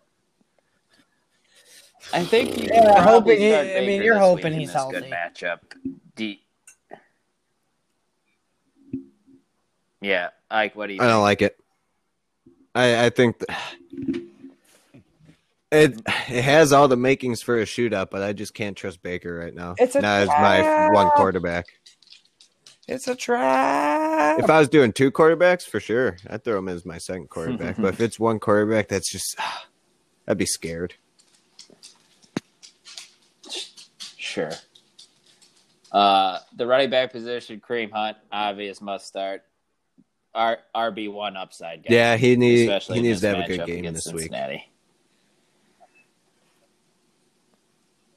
I think you Yeah, can hoping he- start I mean, you're this hoping he's this Good healthy. matchup. D- yeah, Ike, what do you? I don't like it. I I think th- it it has all the makings for a shootout, but I just can't trust Baker right now. It's a not as my one quarterback. It's a trap. If I was doing two quarterbacks, for sure, I'd throw him as my second quarterback. but if it's one quarterback, that's just I'd be scared. Sure. Uh, the running back position, Kareem Hunt, obvious must start. R RB one upside guy. Yeah, he needs he needs to have a good game this week. Cincinnati.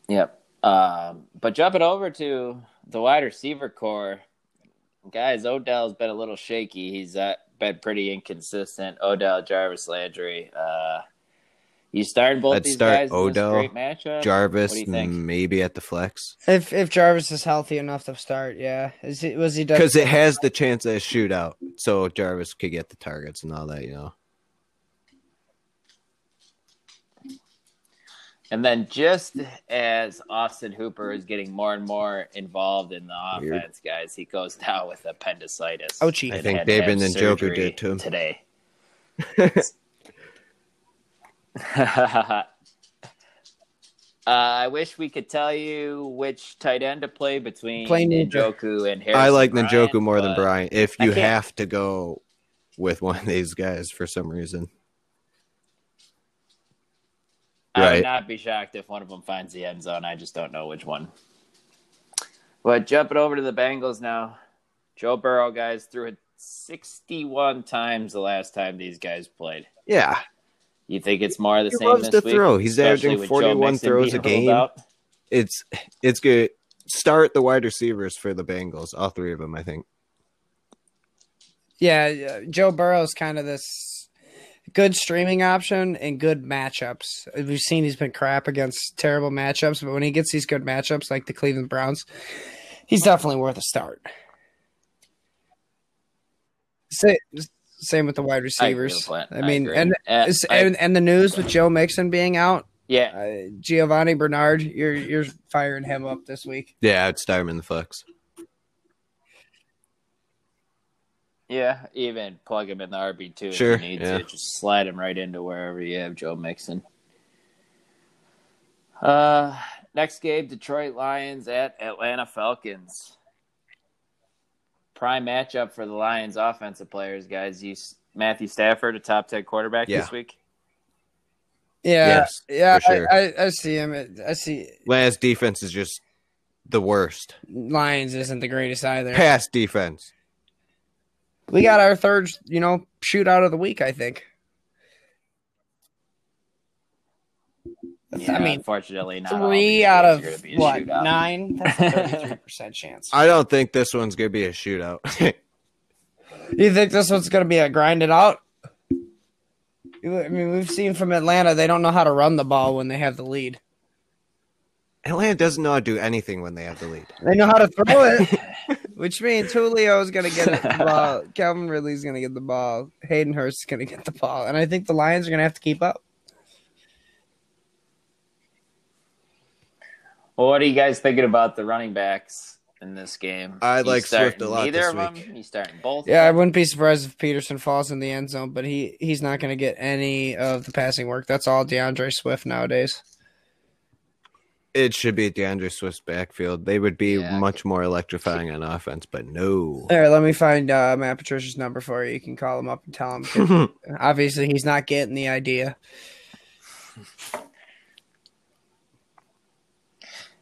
Yep. Um, but jumping over to the wide receiver corps, guys, Odell's been a little shaky. He's uh, been pretty inconsistent. Odell, Jarvis, Landry. Uh, you starting both I'd these start guys in Odell, this great matchup? Jarvis, do maybe at the flex If if Jarvis is healthy enough to start, yeah. Is he was he done? because it has the chance of a shootout, so Jarvis could get the targets and all that. You know, And then just as Austin Hooper is getting more and more involved in the Weird. offense, guys, he goes down with appendicitis. Ouchie. I think had to David have Njoku surgery did too. today. uh, I wish we could tell you which tight end to play between Play Ninja. Njoku and Harrison I like Bryant, Njoku more than Bryant. If you have to go with one of these guys for some reason, I would not be shocked if one of them finds the end zone. I just don't know which one. But jumping over to the Bengals now, Joe Burrow, guys, threw it 61 times the last time these guys played. yeah, You think it's more of the He same loves this to week? throw. He's especially averaging 41 throws a game. ruled it's it's good. Start the wide receivers for the Bengals, all three of them. I think. Yeah, yeah, Joe Burrow's kind of this good streaming option and good matchups. We've seen he's been crap against terrible matchups, but when he gets these good matchups like the Cleveland Browns, he's definitely worth a start. Sa- Same with the wide receivers. I, I mean, agree. and, Uh, I- and and the news with Joe Mixon being out, Yeah, uh, Giovani Bernard, you're you're firing him up this week. Yeah, I'd start him in the flex. Yeah, even plug him in the RB two Sure, if you need yeah. to. Just slide him right into wherever you have Joe Mixon. Uh, next game: Detroit Lions at Atlanta Falcons. Prime matchup for the Lions offensive players, guys. You Matthew Stafford, a top ten quarterback Yeah. this week. Yeah, Yes, yeah, sure. I, I, I see him. I see Last defense is just the worst. Lions isn't the greatest either. Pass defense. We got our third, you know, shootout of the week. I think. Yeah, I mean, unfortunately, not three out of are gonna be a what shootout. nine? That's a thirty-three percent chance. I don't think this one's gonna be a shootout. You think this one's going to be a grind it out? I mean, we've seen from Atlanta they don't know how to run the ball when they have the lead. Atlanta doesn't know how to do anything when they have the lead. They know how to throw it, which means Julio is going to get the ball. Calvin Ridley's going to get the ball. Hayden Hurst is going to get the ball, and I think the Lions are going to have to keep up. Well, what are you guys thinking about the running backs in this game? I You like Swift a lot Neither this of them. week. You starting both? Yeah, I of them? wouldn't be surprised if Peterson falls in the end zone, but he he's not going to get any of the passing work. That's all D'Andre Swift nowadays. It should be D'Andre Swift's backfield. They would be Yeah. much more electrifying on offense, but no. All right, let me find uh, Matt Patricia's number for you. You can call him up and tell him. 'cause Obviously, he's not getting the idea.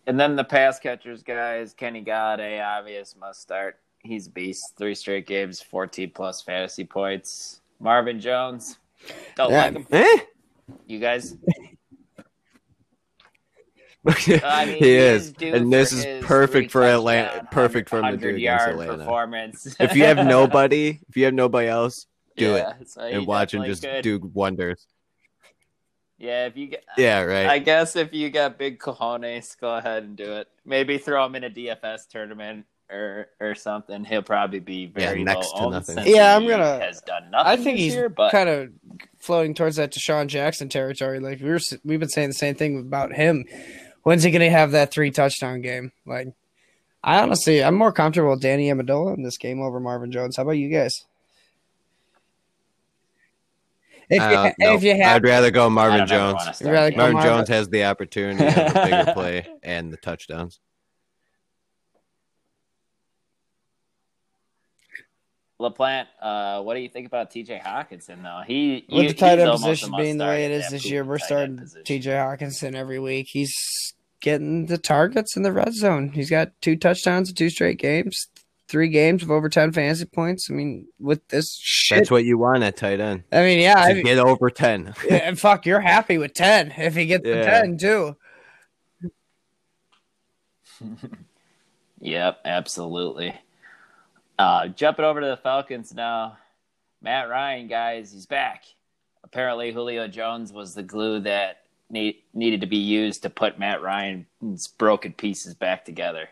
And then the pass catchers, guys. Kenny Golladay, obvious must start. He's a beast. Three straight games, 14 plus fantasy points. Marvin Jones, don't Yeah. like him. eh? You guys, I mean, he is, and this is perfect for Atlanta. Perfect for him to do 100 against Atlanta. performance. If you have nobody, if you have nobody else, do Yeah, it he and watch him just do wonders. Yeah, if you get, Yeah, right. I guess if you got big cojones, go ahead and do it. Maybe throw him in a DFS tournament or or something. He'll probably be very next low to nothing. Yeah, I'm gonna- Has done nothing. I think he's year, but kind of floating towards that DeSean Jackson territory. Like we were, we've been saying the same thing about him. When's he going to have that three touchdown game? Like, I honestly, I'm more comfortable with Danny Amendola in this game over Marvin Jones. How about you guys? If you, Uh, no, if you have, I'd rather go Marvin Jones. wanna start You'd rather go Marvin Marvin- Jones has the opportunity of a bigger play and the touchdowns. Laplant, uh, what do you think about TJ Hockenson though? He with you- the tight he's end almost position being the way it at is that this year, we're starting. T.J. Hockenson every week. He's getting the targets in the red zone. He's got two touchdowns in two straight games, three games of over ten fantasy points. I mean, with this shit, That's what you want at tight end. I mean, yeah, To I, get over ten. and fuck, you're happy with ten if he gets the ten too. Yep, absolutely. Uh, jumping over to the Falcons now. Matt Ryan, guys, he's back. Apparently, Julio Jones was the glue that need, needed to be used to put Matt Ryan's broken pieces back together.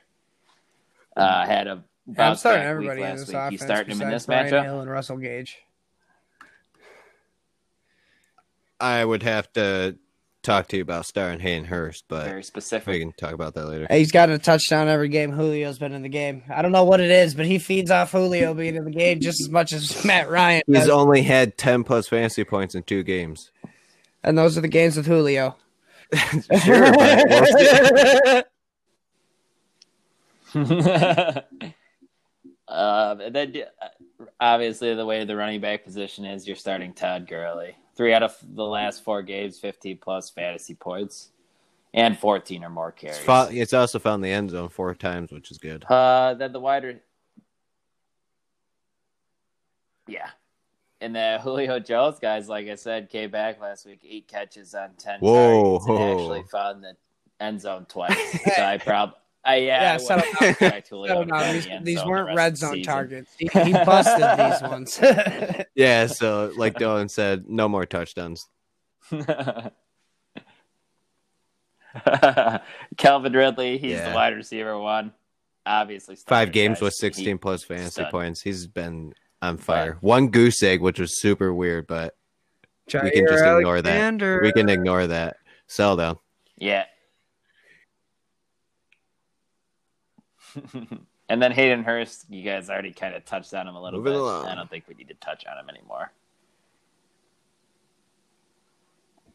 Uh, had a I'm starting everybody week in this week. offense You starting him in besides this Brian matchup? Hill and Russell Gage. I would have to talk to you about starting and Hayden Hurst, but Very specific. we can talk about that later. He's got a touchdown every game. Julio's been in the game. I don't know what it is, but he feeds off Julio being in the game just as much as Matt Ryan. He's only had ten plus fantasy points in two games. and those are the games with Julio. Sure, but we'll see. um, and then uh, obviously the way the running back position is, you're starting Todd Gurley. Three out of the last four games, 15 plus fantasy points, and 14 or more carries. It's, fo- it's also found the end zone four times, which is good. Uh, then the wider, yeah, and the Julio Jones guys, like I said, came back last week, eight catches on 10 Whoa. targets, and actually found the end zone twice. so I probably. I, yeah, Yeah, I settle wouldn't down. expect Julio Settle to down. find These, end these zone weren't rest red zone season. targets. He, he busted these ones. Yeah, so like Dylan said, no more touchdowns. Calvin Ridley, he's Yeah. the wide receiver one. Obviously, Five games guys. with He- 16 plus fantasy stud. points. He's been on fire. One goose egg, which was super weird, but we can Jair just ignore that. We can ignore that. Sell down. Yeah. And then Hayden Hurst, you guys already kind of touched on him a little Moving bit. along. I don't think we need to touch on him anymore.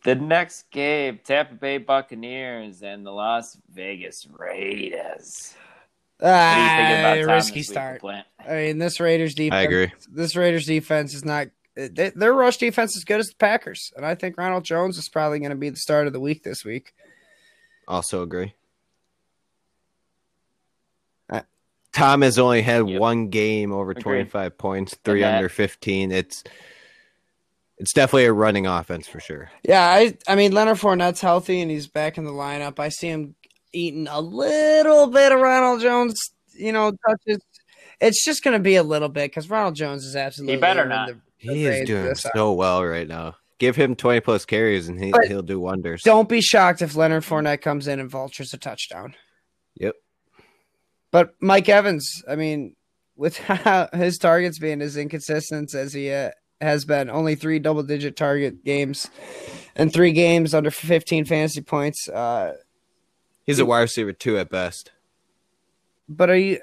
The next game, Tampa Bay Buccaneers and the Las Vegas Raiders. What do you think Ah, risky start. Plant? I mean, this Raiders defense. I agree. This Raiders defense is not. they- Their rush defense is good as the Packers, and I think Ronald Jones is probably going to be the start of the week this week. Also agree. Uh, Tom has only had Yep. one game over Agreed. 25 points, three that- under 15. It's it's definitely a running offense for sure. Yeah, I I mean Leonard Fournette's healthy and he's back in the lineup. I see him eating a little bit of Ronald Jones, you know, touches. It's just going to be a little bit because Ronald Jones is absolutely He better in not. the- He is doing this out. so well right now. Give him 20 plus carries and he, But he'll do wonders. Don't be shocked if Leonard Fournette comes in and vultures a touchdown. Yep. But Mike Evans, I mean, with how his targets being as inconsistent as he uh, has been, only three double digit target games and three games under 15 fantasy points. Uh, He's a wide receiver two at best. but are you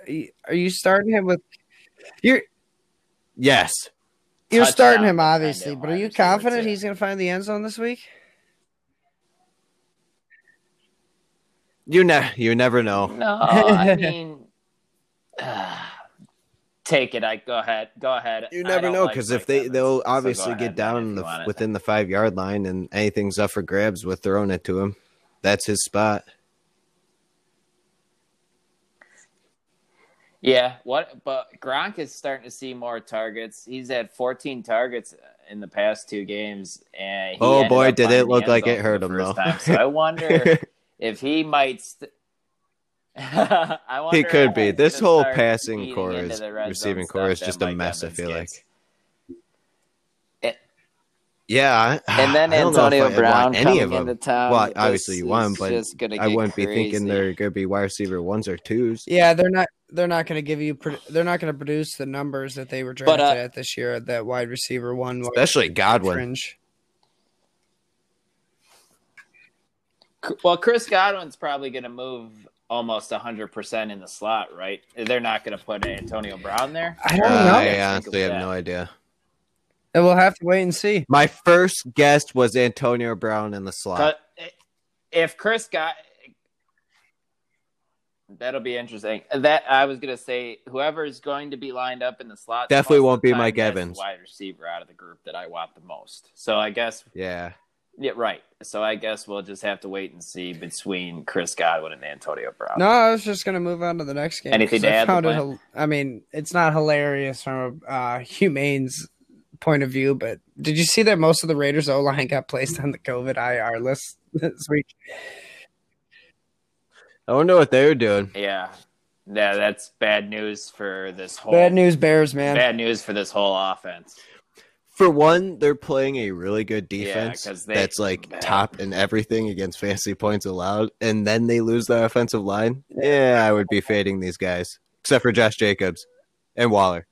are you starting him with you're Yes. you're Touchdown starting him obviously, but are you confident he's going to find the end zone this week? You ne- you never know. No, I mean, take it. I go ahead. Go ahead. You never know because Mike if they they'll obviously get down the, within the five yard line and anything's up for grabs with throwing it to him. That's his spot. Yeah, what? But Gronk is starting to see more targets. He's had 14 targets in the past two games, and he Oh, boy, did it look like it hurt him, though. time. So I wonder if he might. St- He could be. This whole passing corps is the red zone receiving corps is just a Mike mess. I Evans feel like. gets. Yeah, I, And then I don't know if Antonio I Brown any coming of them. into town. Well, obviously you want 'em, is but just gonna I wouldn't be thinking crazy. they're going to be wide receiver ones or twos. Yeah, they're not. They're not going to give you. They're not going to produce the numbers that they were drafted But, uh, at this year. That wide receiver one, Especially Godwin. fringe. Well, Chris Godwin's probably going to move almost 100% in the slot, right? They're not going to put Antonio Brown there. I Uh, don't know. What do you I honestly have that? no idea. And we'll have to wait and see. My first guess was Antonio Brown in the slot. But if Chris got that'll be interesting. That I was gonna say, whoever is going to be lined up in the slot Definitely won't be Mike Evans. wide receiver out of the group that I want the most. So I guess Yeah. Yeah, right. So I guess we'll just have to wait and see between Chris Godwin and Antonio Brown. No, I was just going to move on to the next game. Anything 'cause to I add, found it. I mean, it's not hilarious from a uh, humane's point of view, but did you see that most of the Raiders O line got placed on the COVID IR list this week? I wonder what they were doing. Yeah. Yeah, that's bad news for this whole Bad news, Bears, man. bad news for this whole offense. For one, they're playing a really good Yeah, they- that's like bad. top in everything against fantasy points allowed, and then they lose their offensive line. Yeah, I would be fading these guys, except for Josh Jacobs and Waller.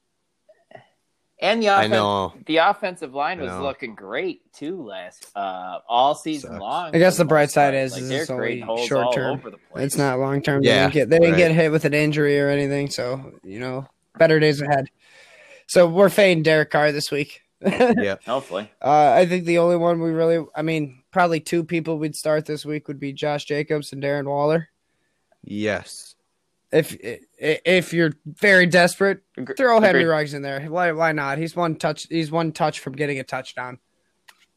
And the I offense, know. the offensive line I was looking great too last uh all season Sucks. long. I guess the bright side is, Like, is they're it's only short term. over the place. It's not long term. They Yeah, didn't get they didn't right. get hit with an injury or anything, so you know, better days ahead. So we're fading Derek Carr this week. Yeah, Hopefully, Uh, I think the only one we really, I mean, probably two people we'd start this week would be Josh Jacobs and Darren Waller. yes. If if you're very desperate, throw Henry agreed. Ruggs in there. Why why not? He's one touch. He's one touch from getting a touchdown.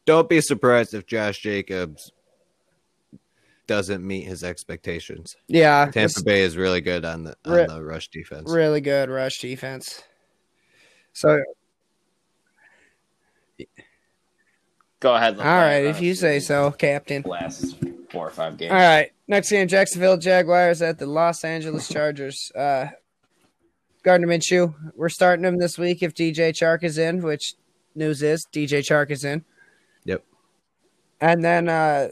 Don't be surprised if Josh Jacobs doesn't meet his expectations. Yeah, Tampa Bay is really good on the on Re- the rush defense. really good rush defense. So Go ahead. all LeBlanc. right, if you say so, Captain. Last four or five games. All right, next game: Jacksonville Jaguars at the Los Angeles Chargers. Uh, Gardner Minshew, we're starting him this week if DJ Chark is in, which news is DJ Chark is in. Yep. And then uh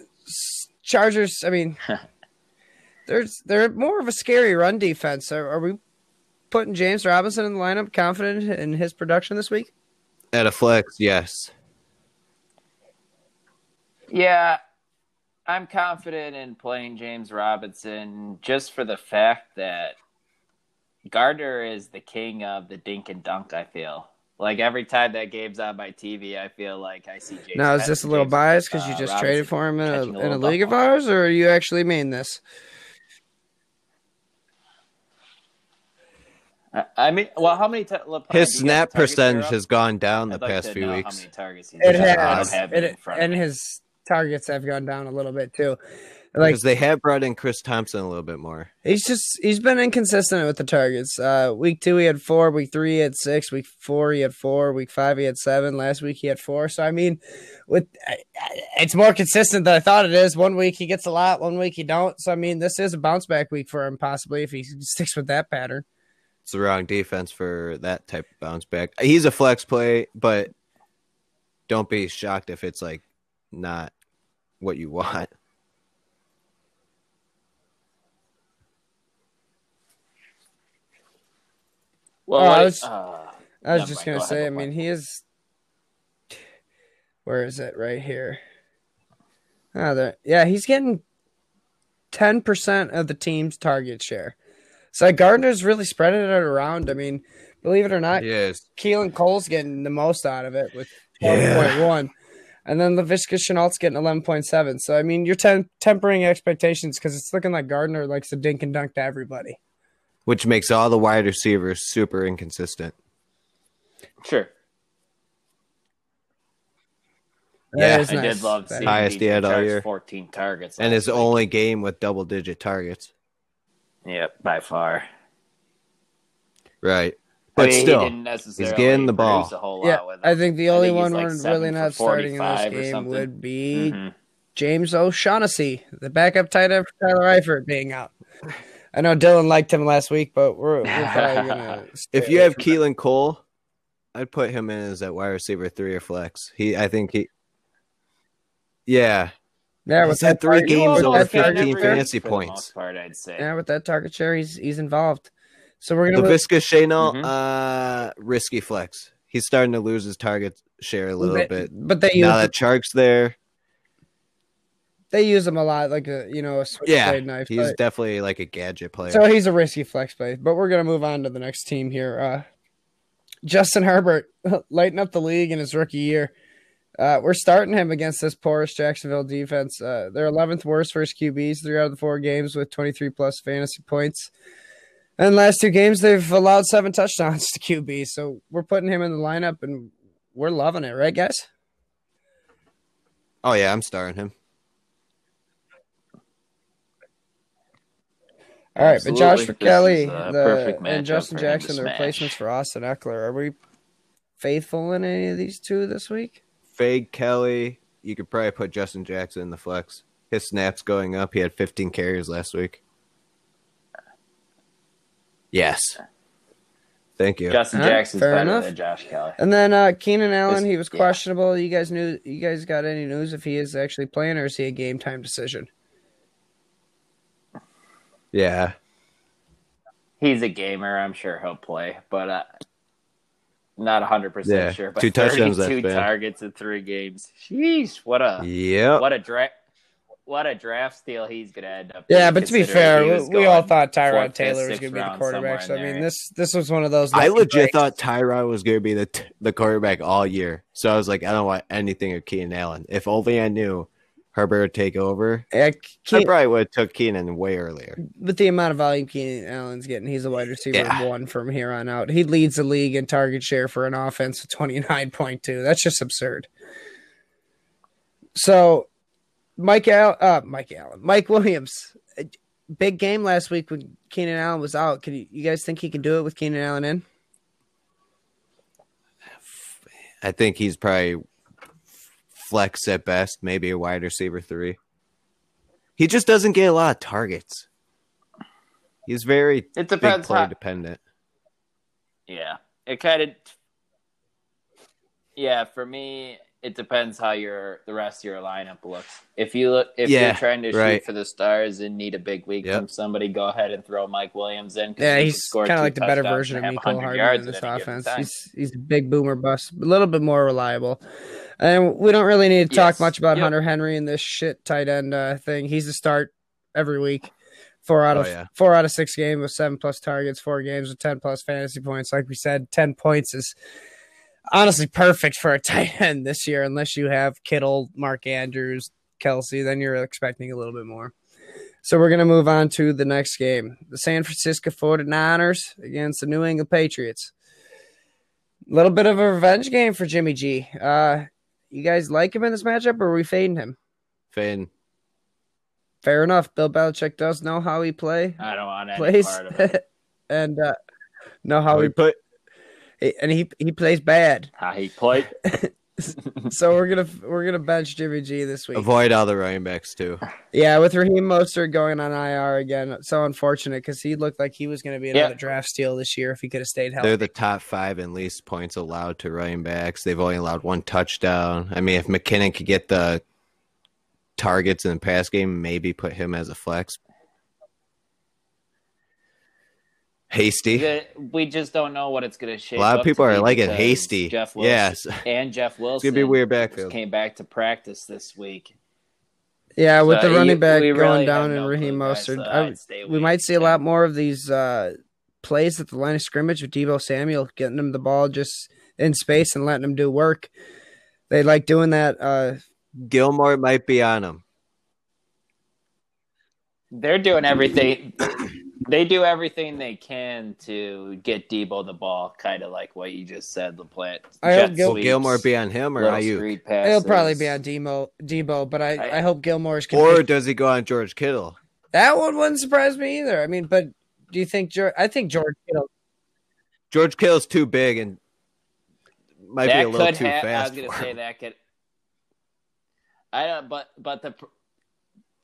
Chargers, I mean, there's they're more of a scary run defense. Are, are we putting James Robinson in the lineup, confident in his production this week? At a flex, yes. Yeah, I'm confident in playing James Robinson just for the fact that Gardner is the king of the dink and dunk. I feel like every time that game's on my TV, I feel like I see. Jason Now, is this a little Jason, biased because you uh, just Robinson traded for him in catching a, in a league of ours, or you actually mean this? I- I mean, well, how many? T- look, His snap the target share percentage has gone down the I'd like past few weeks. How many targets he's It got. I don't has, it, it, in and his targets have gone down a little bit too. Like because they have brought in Chris Thompson a little bit more. he's just he's been inconsistent with the targets. Uh, week two he had four, week three he had six, week four he had four, week five he had seven. Last week he had four. So I mean, with it's more consistent than I thought it is. One week he gets a lot, one week he don't. So I mean, this is a bounce back week for him possibly if he sticks with that pattern. It's the wrong defense for that type of bounce back. He's a flex play, but don't be shocked if it's like not what you want. well, Oh, I what- was- uh, I was just gonna Go say, I mean, he is. Where is it? Right here. Oh, there. Yeah, he's getting ten percent of the team's target share. So Gardner's really spreading it around. I mean, believe it or not, Yes. Keelan Cole's getting the most out of it with Yeah. Twelve point one, and then Laviska Shenault's getting eleven point seven. So I mean, you're tem- tempering expectations because it's looking like Gardner likes to dink and dunk to everybody. Which makes all the wide receivers super inconsistent. sure. That Yeah, I nice. did love That- seeing Highest DJ he had all year. 14 targets. And last his week. only game with double digit targets. Yep, by far. Right. I But mean, he still, didn't necessarily getting the ball. A whole Yeah, lot with I think the only think one like we're really not starting in this game would be Mhm. James O'Shaughnessy, the backup tight end for Tyler Eifert being out. I know Dylan liked him last week, but we're, we're probably gonna. if you have from that. Keelan Cole, I'd put him in as that wide receiver three or flex. He, I think he, yeah, yeah, he's with had that three target- games over 15 fantasy points. most part, I'd say. Yeah, with that target share, he's he's involved. So we're gonna. Laviska Shenault, Mhm. uh, risky flex. He's starting to lose his target share a little but, bit. but they use Now that Chark's there, they use him a lot, like a you know a yeah, switchblade knife. he's but- definitely like a gadget player. So he's a risky flex play, but we're gonna move on to the next team here. Uh, Justin Herbert lighting up the league in his rookie year. Uh, we're starting him against this porous Jacksonville defense. Uh, they're 11th worst versus QBs, three out of the four games with 23 plus fantasy points. And last two games, they've allowed seven touchdowns to QB. So we're putting him in the lineup, and we're loving it, right, guys? oh yeah, I'm starring him. All right, but Josh Absolutely. Kelley is a the, and Justin for him to Jackson, the replacements for Austin Ekeler. Are we faithful in any of these two this week? Fade Kelley, you could probably put Justin Jackson in the flex. His snaps going up. He had 15 carries last week. Yes. Thank you. Justin All right, Jackson's fair better enough. than Josh Kelley. And then uh Keenan Allen, This- he was yeah. questionable. You guys knew you guys got any news if he is actually playing or is he a game time decision? Yeah. He's a gamer. I'm sure he'll play, but uh, not 100 Yeah, percent sure. But two touchdowns, that's 32 targets in three games. Sheesh! What a Yep. what a draft what a draft steal he's gonna end up. Yeah, but to be fair, we, we all thought Tyrod fourth, Taylor was going to be the quarterback. So I mean, this this was one of those. I legit breaks. thought Tyrod was going to be the t- the quarterback all year. So I was like, I don't want anything of Keenan Allen. If only I knew Herbert would take over, Yeah, I probably would have took Keenan way earlier. But the amount of volume Keenan Allen's getting, he's a wide receiver Yeah. one from here on out. He leads the league in target share for an offense of twenty nine point two. That's just absurd. So, Mike Al, uh, Mike Allen, Mike Williams, uh, big game last week when Keenan Allen was out. Can you, you guys think he can do it with Keenan Allen in? I think he's probably flex at best, maybe a wide receiver three. He just doesn't get a lot of targets. He's very It big depends. play How, dependent. yeah, it kind of. Yeah, for me, it depends how your the rest of your lineup looks. If you look, if Yeah, you're trying to right. shoot for the stars and need a big week Yep. from somebody, go ahead and throw Mike Williams in. Yeah, he he's kind of like the better version of and have Mecole 100 Hardman in this at any given offense. He's he's a big boomer bust, a little bit more reliable. And we don't really need to talk Yes. much about Yep. Hunter Henry and this shit tight end uh, thing. He's a start every week. Four out Oh, of yeah. four out of six games with seven plus targets, four games with ten plus fantasy points. Like we said, ten points is honestly perfect for a tight end this year, unless you have Kittle, Mark Andrews, Kelce, then you're expecting a little bit more. So we're going to move on to the next game. The San Francisco 49ers against the New England Patriots. A little bit of a revenge game for Jimmy G. Uh, you guys like him in this matchup, or are we fading him? Finn. Fair enough. Bill Belichick does know how he play I don't want any plays, part of it. and uh, know how How he we put and he he plays bad. How he played. So we're gonna we're gonna bench Jimmy G this week. avoid all the running backs too. Yeah, with Raheem Mostert going on IR again, so unfortunate because he looked like he was going to be another Yeah. draft steal this year if he could have stayed healthy. They're the top five in least points allowed to running backs. They've only allowed one touchdown. I mean, if McKinnon could get the targets in the pass game, maybe put him as a flex. Hasty. The- we just don't know what it's going to shape. A lot of up people are be liking hasty. Jeff Wilson Yes. and Jeff Wilson. It's gonna be weird backfield. Came back to practice this week. yeah, with So the running you- back we going really down have and no Raheem Mostert, so I- we might see a lot more of these uh, plays at the line of scrimmage with Deebo Samuel getting him the ball just in space and letting him do work. They like doing that. Uh, Gilmore might be on him. They're doing everything. They do everything they can to get Deebo the ball, kind of like what you just said. The plant. I hope Gil- Will sweeps, Gilmore be on him or little Aiyuk? screen passes. it'll probably be on Deebo, Deebo, but I, I, I- hope Gilmore's Or convinced- does he go on George Kittle? that one wouldn't surprise me either. I mean, but do you think George? I think George Kittle. George Kittle's too big and might that be a little could too fast. I was going to say that could. I don't, but but the pr-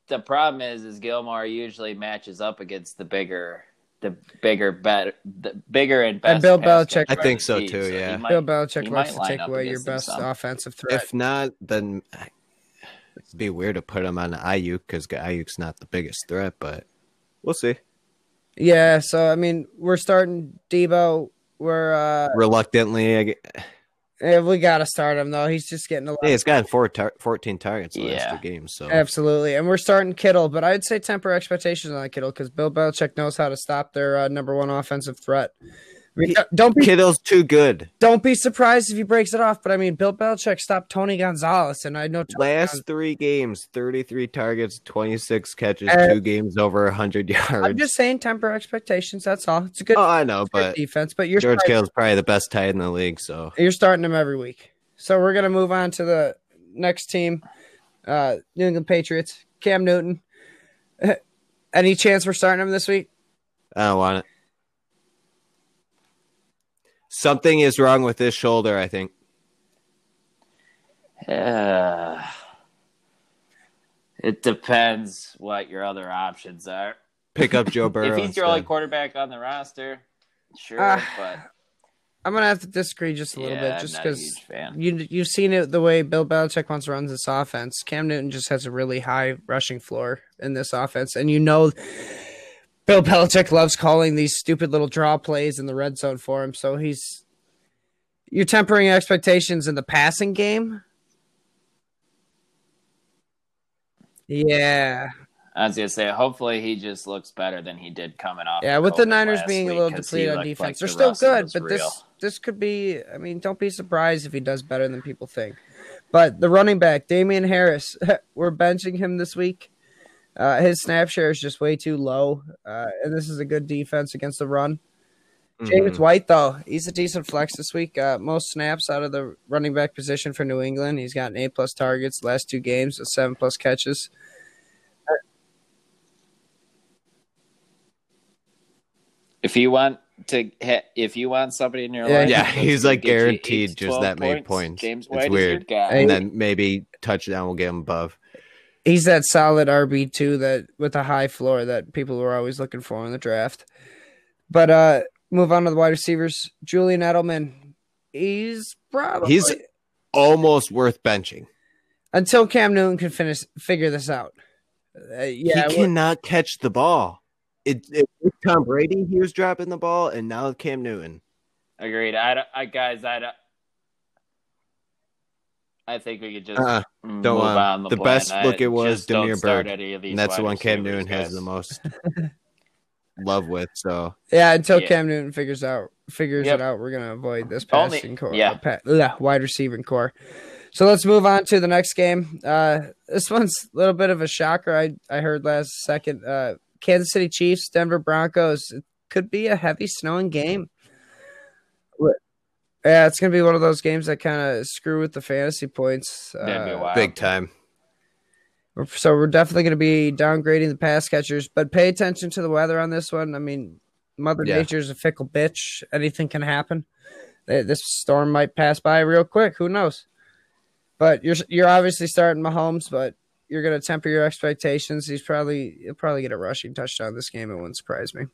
the problem is is Gilmore usually matches up against the bigger the bigger better the bigger and best. Bill pass Belichick- I think so the too, yeah. he might- Bill Belichick he likes to take away your best some. offensive threat. If not, then it'd be weird to put him on Aiyuk because Aiyuk's not the biggest threat, but we'll see. Yeah, so I mean, we're starting Deebo. We're uh, Reluctantly, I get, eh, we got to start him though. He's just getting a lot. hey, it's gotten four tar- 14 targets in the last Yeah. two games. So Absolutely, and we're starting Kittle, but I'd say temper expectations on Kittle because Bill Belichick knows how to stop their uh, number one offensive threat. Mean, don't be Kittle's too good. don't be surprised if he breaks it off. But I mean, Bill Belichick stopped Tony Gonzalez, and I know Tony Last three games, 33 targets, 26 catches, two games over 100 yards. I'm just saying temper expectations. That's all. It's a good oh, I know, but defense, but you're George Kittle's probably the best tight in the league. So you're starting him every week. So we're gonna move on to the next team, uh, New England Patriots. Cam Newton. Any chance we're starting him this week? I don't want it. Something is wrong with this shoulder, I think. Uh, it depends what your other options are. Pick up Joe Burrow. if he's your only quarterback on the roster, sure, Ah, but I'm gonna have to disagree just a little yeah, bit, just I'm not a because you you've seen it the way Bill Belichick wants to run this offense. Cam Newton just has a really high rushing floor in this offense, and you know Bill Belichick loves calling these stupid little draw plays in the red zone for him. So he's you're tempering expectations in the passing game. Yeah, I was gonna say, hopefully he just looks better than he did coming off. yeah. With the Niners being a little depleted on looked defense, like they're the still good, but real. this this could be. I mean, don't be surprised if he does better than people think. But the running back, Damien Harris, we're benching him this week. Uh, his snap share is just way too low, uh, and this is a good defense against the run. James Mhm. White, though, he's a decent flex this week. Uh, most snaps out of the running back position for New England. He's gotten eight plus targets last two games with seven plus catches. If you want to, ha- if you want somebody in your Yeah, life, Yeah, he's like guaranteed just 12 that many points. James It's White is weird. your guy. And then maybe touchdown will get him above. He's that solid RB two that with a high floor that people were always looking for in the draft. But uh move on to the wide receivers. Julian Edelman, he's probably He's almost worth benching. until Cam Newton can finish figure this out. Uh, yeah, he cannot catch the ball. It, it with Tom Brady, he was dropping the ball, and now Cam Newton. Agreed. I, don't- I guys, I don't. I think we could just Uh-uh. move Don't want- on the, the best I it was just don't Damiere Byrd, any of these and that's the one Cam receivers, Newton has the most love with. So Yeah, until Yeah. Cam Newton figures out figures Yep. it out, we're gonna avoid this Only- passing corps, yeah. uh, pa- ugh, wide receiving corps. So let's move on to the next game. Uh, this one's a little bit of a shocker. I I heard last second. Uh, Kansas City Chiefs, Denver Broncos. It could be a heavy snowing game. Wh- Yeah, it's gonna be one of those games that kind of screw with the fantasy points. Uh, big time. so we're definitely going to be downgrading the pass catchers, but pay attention to the weather on this one. I mean, Mother Yeah. Nature's a fickle bitch. Anything can happen. This storm might pass by real quick. Who knows? But you're you're obviously starting Mahomes, but you're going to temper your expectations. He's probably he'll probably get a rushing touchdown this game. It wouldn't surprise me.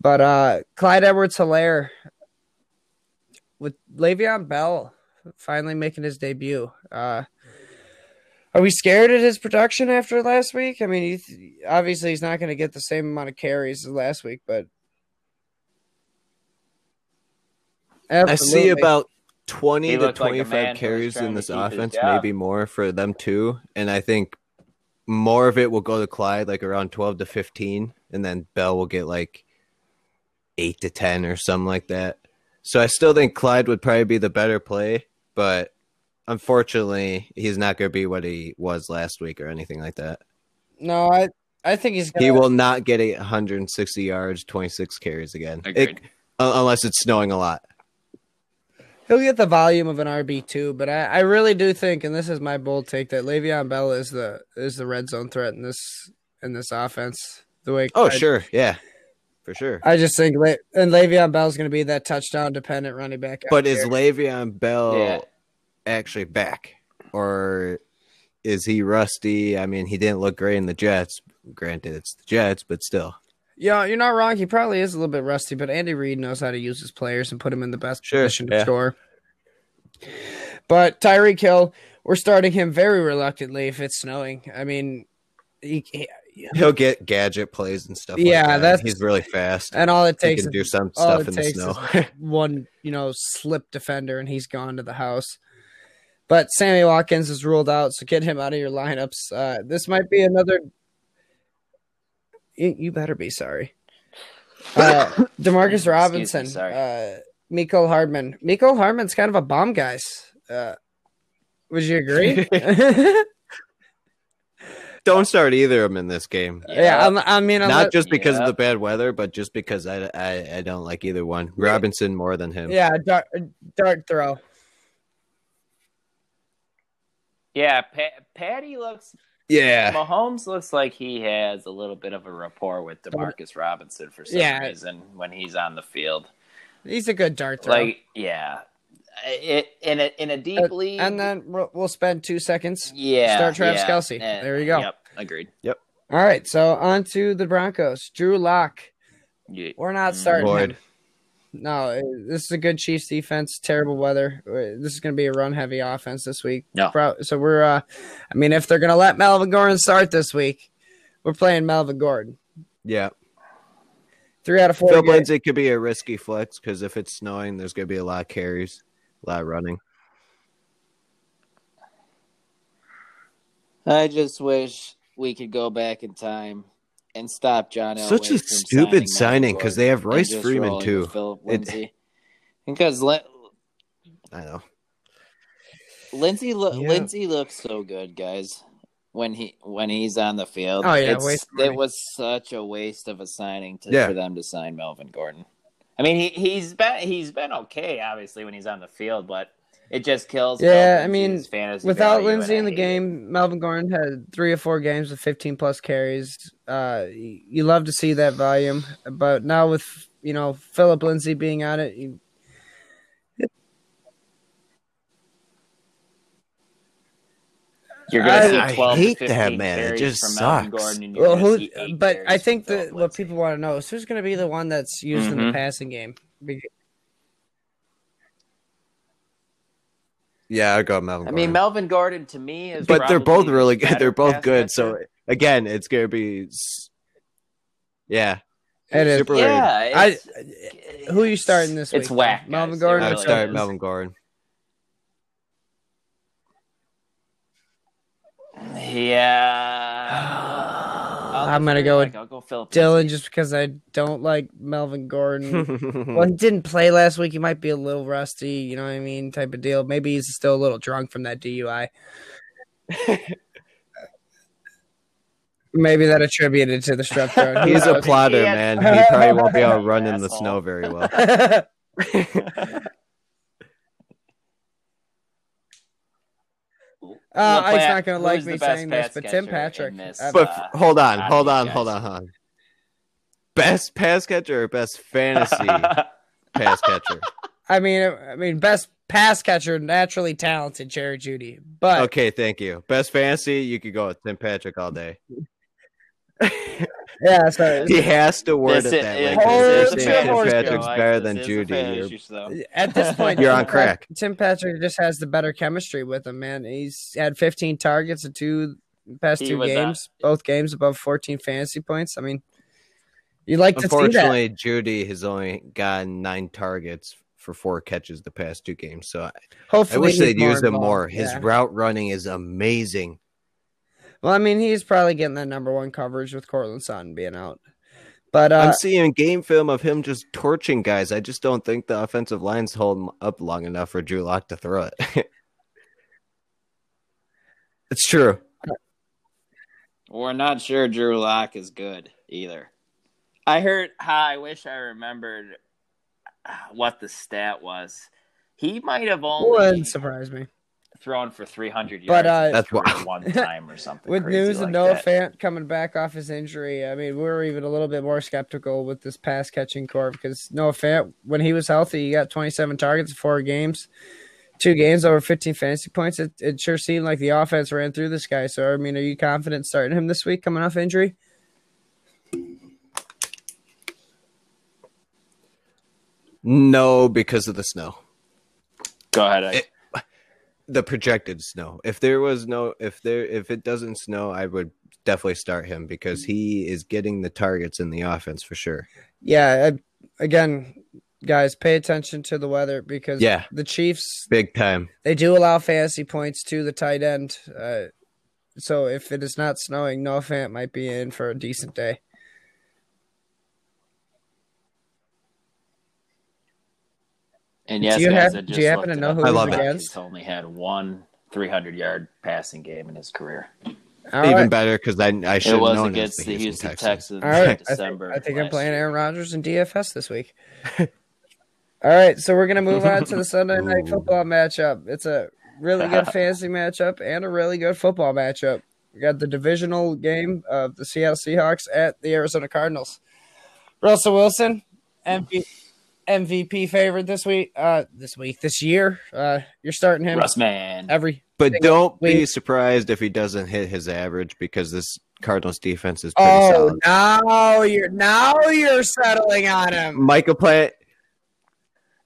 But uh Clyde Edwards Helaire with Le'Veon Bell finally making his debut. Uh are we scared at his production after last week? I mean, he, obviously he's not going to get the same amount of carries as last week, but I see about 20 to looked like 25 man who was carries in this keep his offense, maybe more for them too. And I think more of it will go to Clyde, like around 12 to 15. And then Bell will get like 8 to 10 or something like that. So I still think Clyde would probably be the better play, but unfortunately, he's not going to be what he was last week or anything like that. no, I I think he's gonna, He will not get 160 yards, 26 carries again, It- Agreed. unless it's snowing a lot. he'll get the volume of an RB two, but I, I really do think, and this is my bold take, that Le'Veon Bell is the is the red zone threat in this in this offense. The way Oh, I, sure. Yeah, for sure. I just think Le- and Le'Veon Bell's going to be that touchdown dependent running back. But is there. Le'Veon Bell Yeah. actually back, or is he rusty? I mean, he didn't look great in the Jets. Granted, it's the Jets, but still, Yeah, you're not wrong. He probably is a little bit rusty, but Andy Reid knows how to use his players and put him in the best Sure, position to yeah. score. But Tyreek Hill, we're starting him very reluctantly if it's snowing. I mean, he, he- he'll get gadget plays and stuff. Yeah, like that. that's- he's really fast. and all it He takes can is do some stuff in the snow. one, you know, slip defender, and he's gone to the house. But Sammy Watkins is ruled out, so get him out of your lineups. Uh, this might be another. You, you better be sorry. Uh, Demarcus Excuse me, Robinson, sorry. uh, Mecole Hardman. Mecole Hardman's kind of a bomb, guys. Uh, would you agree? Don't start either of them in this game. yeah, I'm, um, I mean, Not unless- just because Yeah. of the bad weather, but just because I, I, I don't like either one. Robinson more than him. yeah, dart, dart throw. Yeah, pa- Patty looks. Yeah. Mahomes looks like he has a little bit of a rapport with Demarcus Robinson for some Yeah. reason when he's on the field. He's a good dart throw. Like, yeah, it in a in a deep Uh, league, and then we'll we'll spend two seconds yeah, start Travis yeah, Kelce. eh, There you go. Yep, agreed. Yep. All right, so on to the Broncos. Drew Lock. Yeah. We're not starting Boyd. him. No, uh, this is a good Chiefs defense. Terrible weather. Uh, This is going to be a run heavy offense this week. No. So we're, uh, I mean, if they're going to let Melvin Gordon start this week, we're playing Melvin Gordon. Yeah. Three out of four. Phil games. Lindsay could be a risky flex because if it's snowing, there's going to be a lot of carries, a lot of running. I just wish we could go back in time and stop John Elway. Such a from stupid signing because they have Royce and Freeman, too. with Philip It- Lindsay. because Lin- I know. Lindsay lo- Yeah. Lindsay looks so good, guys. When he when he's on the field, Oh, yeah, It's- waste of money. it was such a waste of a signing to, Yeah. for them to sign Melvin Gordon. I mean, he he's been he's been okay, obviously, when he's on the field, but it just kills. Yeah, I mean, fantasy Without Lindsay in the hate it. game, Melvin Gordon had three or four games with 15 plus carries. Uh, you love to see that volume, but now with you know Philip Lindsay being on it, you, You're gonna I- see I hate to that, man. It just sucks. Gordon, and you're well, who? But I think from that what Lindsay. people want to know is who's going to be the one that's used in the Mhm. passing game. Yeah, I'd go Melvin. I mean, Gordon. Melvin Gordon to me is, but they're both really good. They're both good. catcher. So again, it's gonna be, yeah, It is. super yeah, I- it's- Who are you starting this It's week? whack. Melvin. Gordon I'd or really start is. Melvin Gordon. Yeah. I'll I'm gonna go with I'll go Philip Dylan Lindsay. just because I don't like Melvin Gordon. well, he didn't play last week. He might be a little rusty, you know what I mean, type of deal. Maybe he's still a little drunk from that DUI. Maybe that attributed to the strep throat. He's a knows? plotter, man. He probably won't be able to run in the snow very well. Uh, Laplant, he's not going to like me saying this, but Tim Patrick. this, uh, But f- hold on, hold on, hold on, hold on. Best pass catcher or best fantasy pass catcher? I mean, I mean, best pass catcher, naturally talented, Jerry Jeudy. But Okay, thank you. Best fantasy, you could go with Tim Patrick all day. Yeah, so He has to word This it is- that yeah, way. this because is you're a saying horse Tim. Patrick's Like, better than Jeudy. You're, fantasy show. at this point, You're Tim on crack. Tim Patrick just has the better chemistry with him, man. He's had 15 targets in two past He two was, uh, games, both games above 14 fantasy points. I mean, you like to see that. unfortunately, Jeudy has only gotten nine targets for four catches the past two games. So I, I wish they'd use him more. His Yeah. route running is amazing. Well, I mean, he's probably getting that number one coverage with Courtland Sutton being out. But uh, I'm seeing game film of him just torching guys. I just don't think the offensive line's holding up long enough for Drew Lock to throw it. it's true. We're not sure Drew Lock is good either. I heard. how I wish I remembered what the stat was. He might have only wouldn't surprise me. Thrown for 300 yards. But, uh, That's career wild. one time or something. With crazy news like of Noah that. Fant coming back off his injury, I mean, we were even a little bit more skeptical with this pass catching corps because Noah Fant, when he was healthy, he got 27 targets in four games, two games over 15 fantasy points. It, it sure seemed like the offense ran through this guy. So, I mean, are you confident starting him this week coming off injury? No, because of the snow. Go ahead. Ike. It- The projected snow. If there was no if there if it doesn't snow, I would definitely start him because he is getting the targets in the offense for sure. Yeah. I, again, guys, pay attention to the weather because Yeah. the Chiefs, Big time. they do allow fantasy points to the tight end. Uh, so if it is not snowing, Noah Fant might be in for a decent day. And yes, Do you guys, have- I do just you happen to know up. who I love it. against? He's only had one 300 yard passing game in his career. All Even right. better because I I should It was against the Houston Texans. Texans All right. in I think, December. I think I'm playing year. Aaron Rodgers in DFS this week. All right, so we're gonna move on to the Sunday night football matchup. It's a really good fantasy matchup and a really good football matchup. We got the divisional game of the Seattle Seahawks at the Arizona Cardinals. Russell Wilson, MP, MVP favorite this week. Uh, this week, this year. Uh, you're starting him Russ man. every. But don't be surprised if he doesn't hit his average because this Cardinals defense is pretty Oh, solid. now you're now you're settling on him. Michael Plant,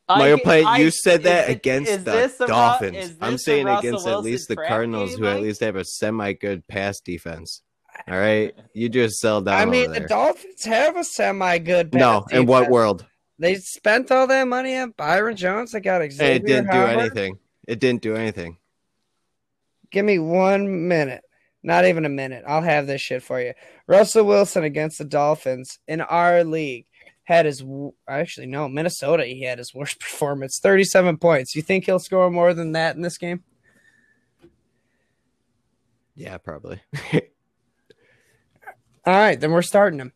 Mario I- Plant, I- you said that is it- against is the this a Ru- Dolphins. is I'm saying Russell against at least the Cardinals, game, who at least have a semi good pass defense. All right, you just sell down. I mean, the there. Dolphins have a semi good. no. In what world? They spent all that money on Byron Jones. They got Xavien It didn't do anything. It didn't do anything. Give me one minute. Not even a minute. I'll have this shit for you. Russell Wilson against the Dolphins in our league had his actually no Minnesota. He had his worst performance, thirty-seven points. You think he'll score more than that in this game? Yeah, probably. All right, then we're starting him.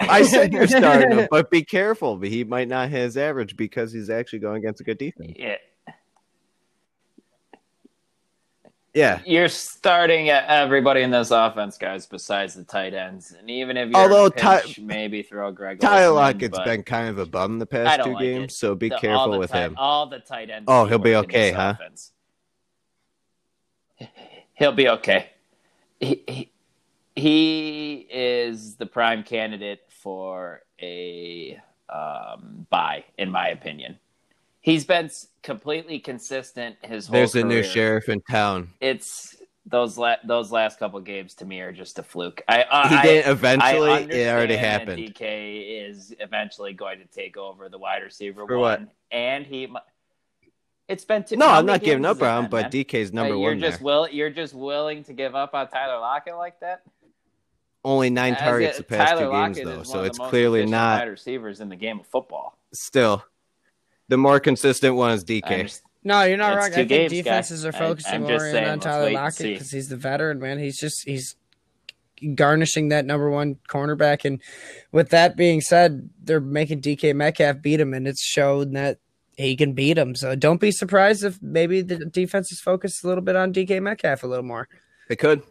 I said you're starting him, but be careful. He might not hit his average because he's actually going against a good defense. Yeah, Yeah. you're starting at everybody in this offense, guys, besides the tight ends. And even if you're Although pinch, Ty- maybe throw Greg. Tyler Olsen in, Lockett's but been kind of a bum the past two like games, it. so be the- careful with tight- him. All the tight ends. Oh, he'll be okay, huh? offense. He'll be okay. He, he he is the prime candidate for a um, buy, in my opinion. He's been completely consistent his whole There's a new career. sheriff in town. It's those la- those last couple games to me are just a fluke. I, I He didn't I eventually. It already happened. DK is eventually going to take over the wide receiver For one, what? and he It's been two. No, I'm not giving up on him, but? DK's number Uh, you're one. just there. will you're just willing to give up on Tyler Lockett like that? Only nine As targets it- the past Tyler two games, though, so one of it's the most clearly not. wide receivers in the game of football. Still, the more consistent one is DK. No, you're not It's wrong. I think games, guy. defenses are focusing I'm more in saying, on Tyler wait Lockett because he's the veteran, man. He's just he's garnishing that number one cornerback. And with that being said, they're making DK Metcalf beat him, and it's shown that he can beat him. So don't be surprised if maybe the defense is focused a little bit on DK Metcalf a little more. They could.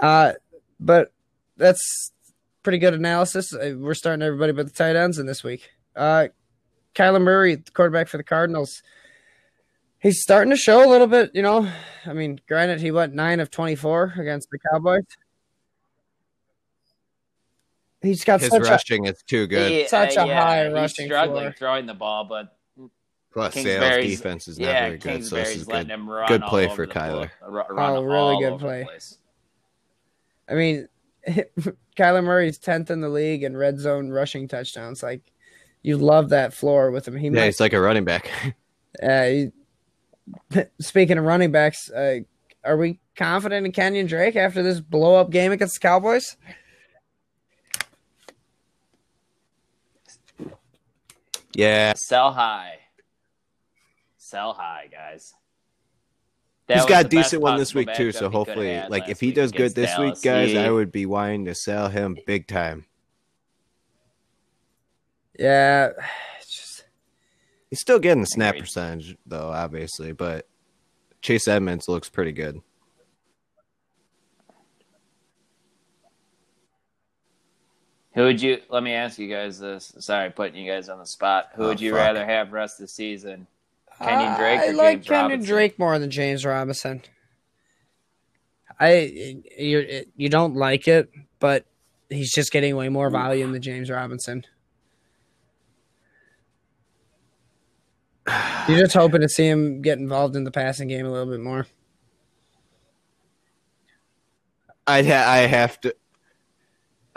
Uh, but that's pretty good analysis. Uh, We're starting everybody but the tight ends in this week. Uh, Kyler Murray, the quarterback for the Cardinals, he's starting to show a little bit. You know, I mean, granted, he went nine of twenty-four against the Cowboys. He's got His such a rushing is too good. He- Such a high he's rushing struggling floor. throwing the ball, but Plus, Kingsbury's- Sale's defense is not yeah, very good, so this Kingsbury's is good. good play for the Kyler. pla- run Oh, really good play. place. I mean, Kyler Murray's tenth in the league in red zone rushing touchdowns. Like, you love that floor with him. He Yeah, might he's like a running back. Uh, he- speaking of running backs, uh, are we confident in Kenyan Drake after this blow up game against the Cowboys? yeah, Sell high. Sell high, guys. That he's was got a decent one this week too. So hopefully, like if he does good this Dallas. week, guys, He- I would be wanting to sell him big time. Yeah, it's just He's still getting the snap percentage though, obviously, but Chase Edmonds looks pretty good. Who would you? Let me ask you guys this. Sorry, putting you guys on the spot. Who Oh, would you fuck. rather have rest of the season? Kenyan Drake I or like James Kenyan Robinson? Drake more than James Robinson. I you you don't like it, but he's just getting way more volume than James Robinson. You're just hoping to see him get involved in the passing game a little bit more. I'd ha- I have to.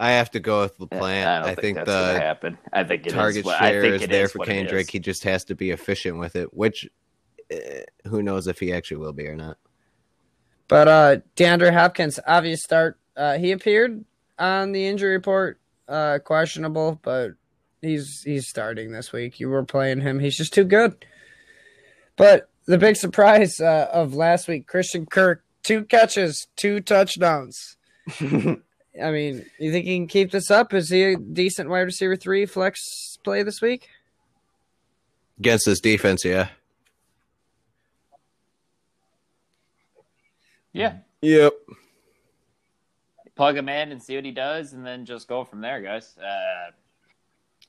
I have to go with I Laplant. don't I, think, that's the happen. I think it is target what- I share think is it there is for what it Kenyan is. Drake. He just has to be efficient with it, which uh, who knows if he actually will be or not. But uh DeAndre Hopkins, obvious start. Uh he appeared on the injury report, uh questionable, but he's he's starting this week. You were playing him. He's just too good. But the big surprise uh, of last week, Christian Kirk, two catches, two touchdowns. I mean, you think he can keep this up? Is he a decent wide receiver three flex play this week? Against this defense, yeah. Yeah, Yep. plug him in and see what he does, and then just go from there, guys. Uh,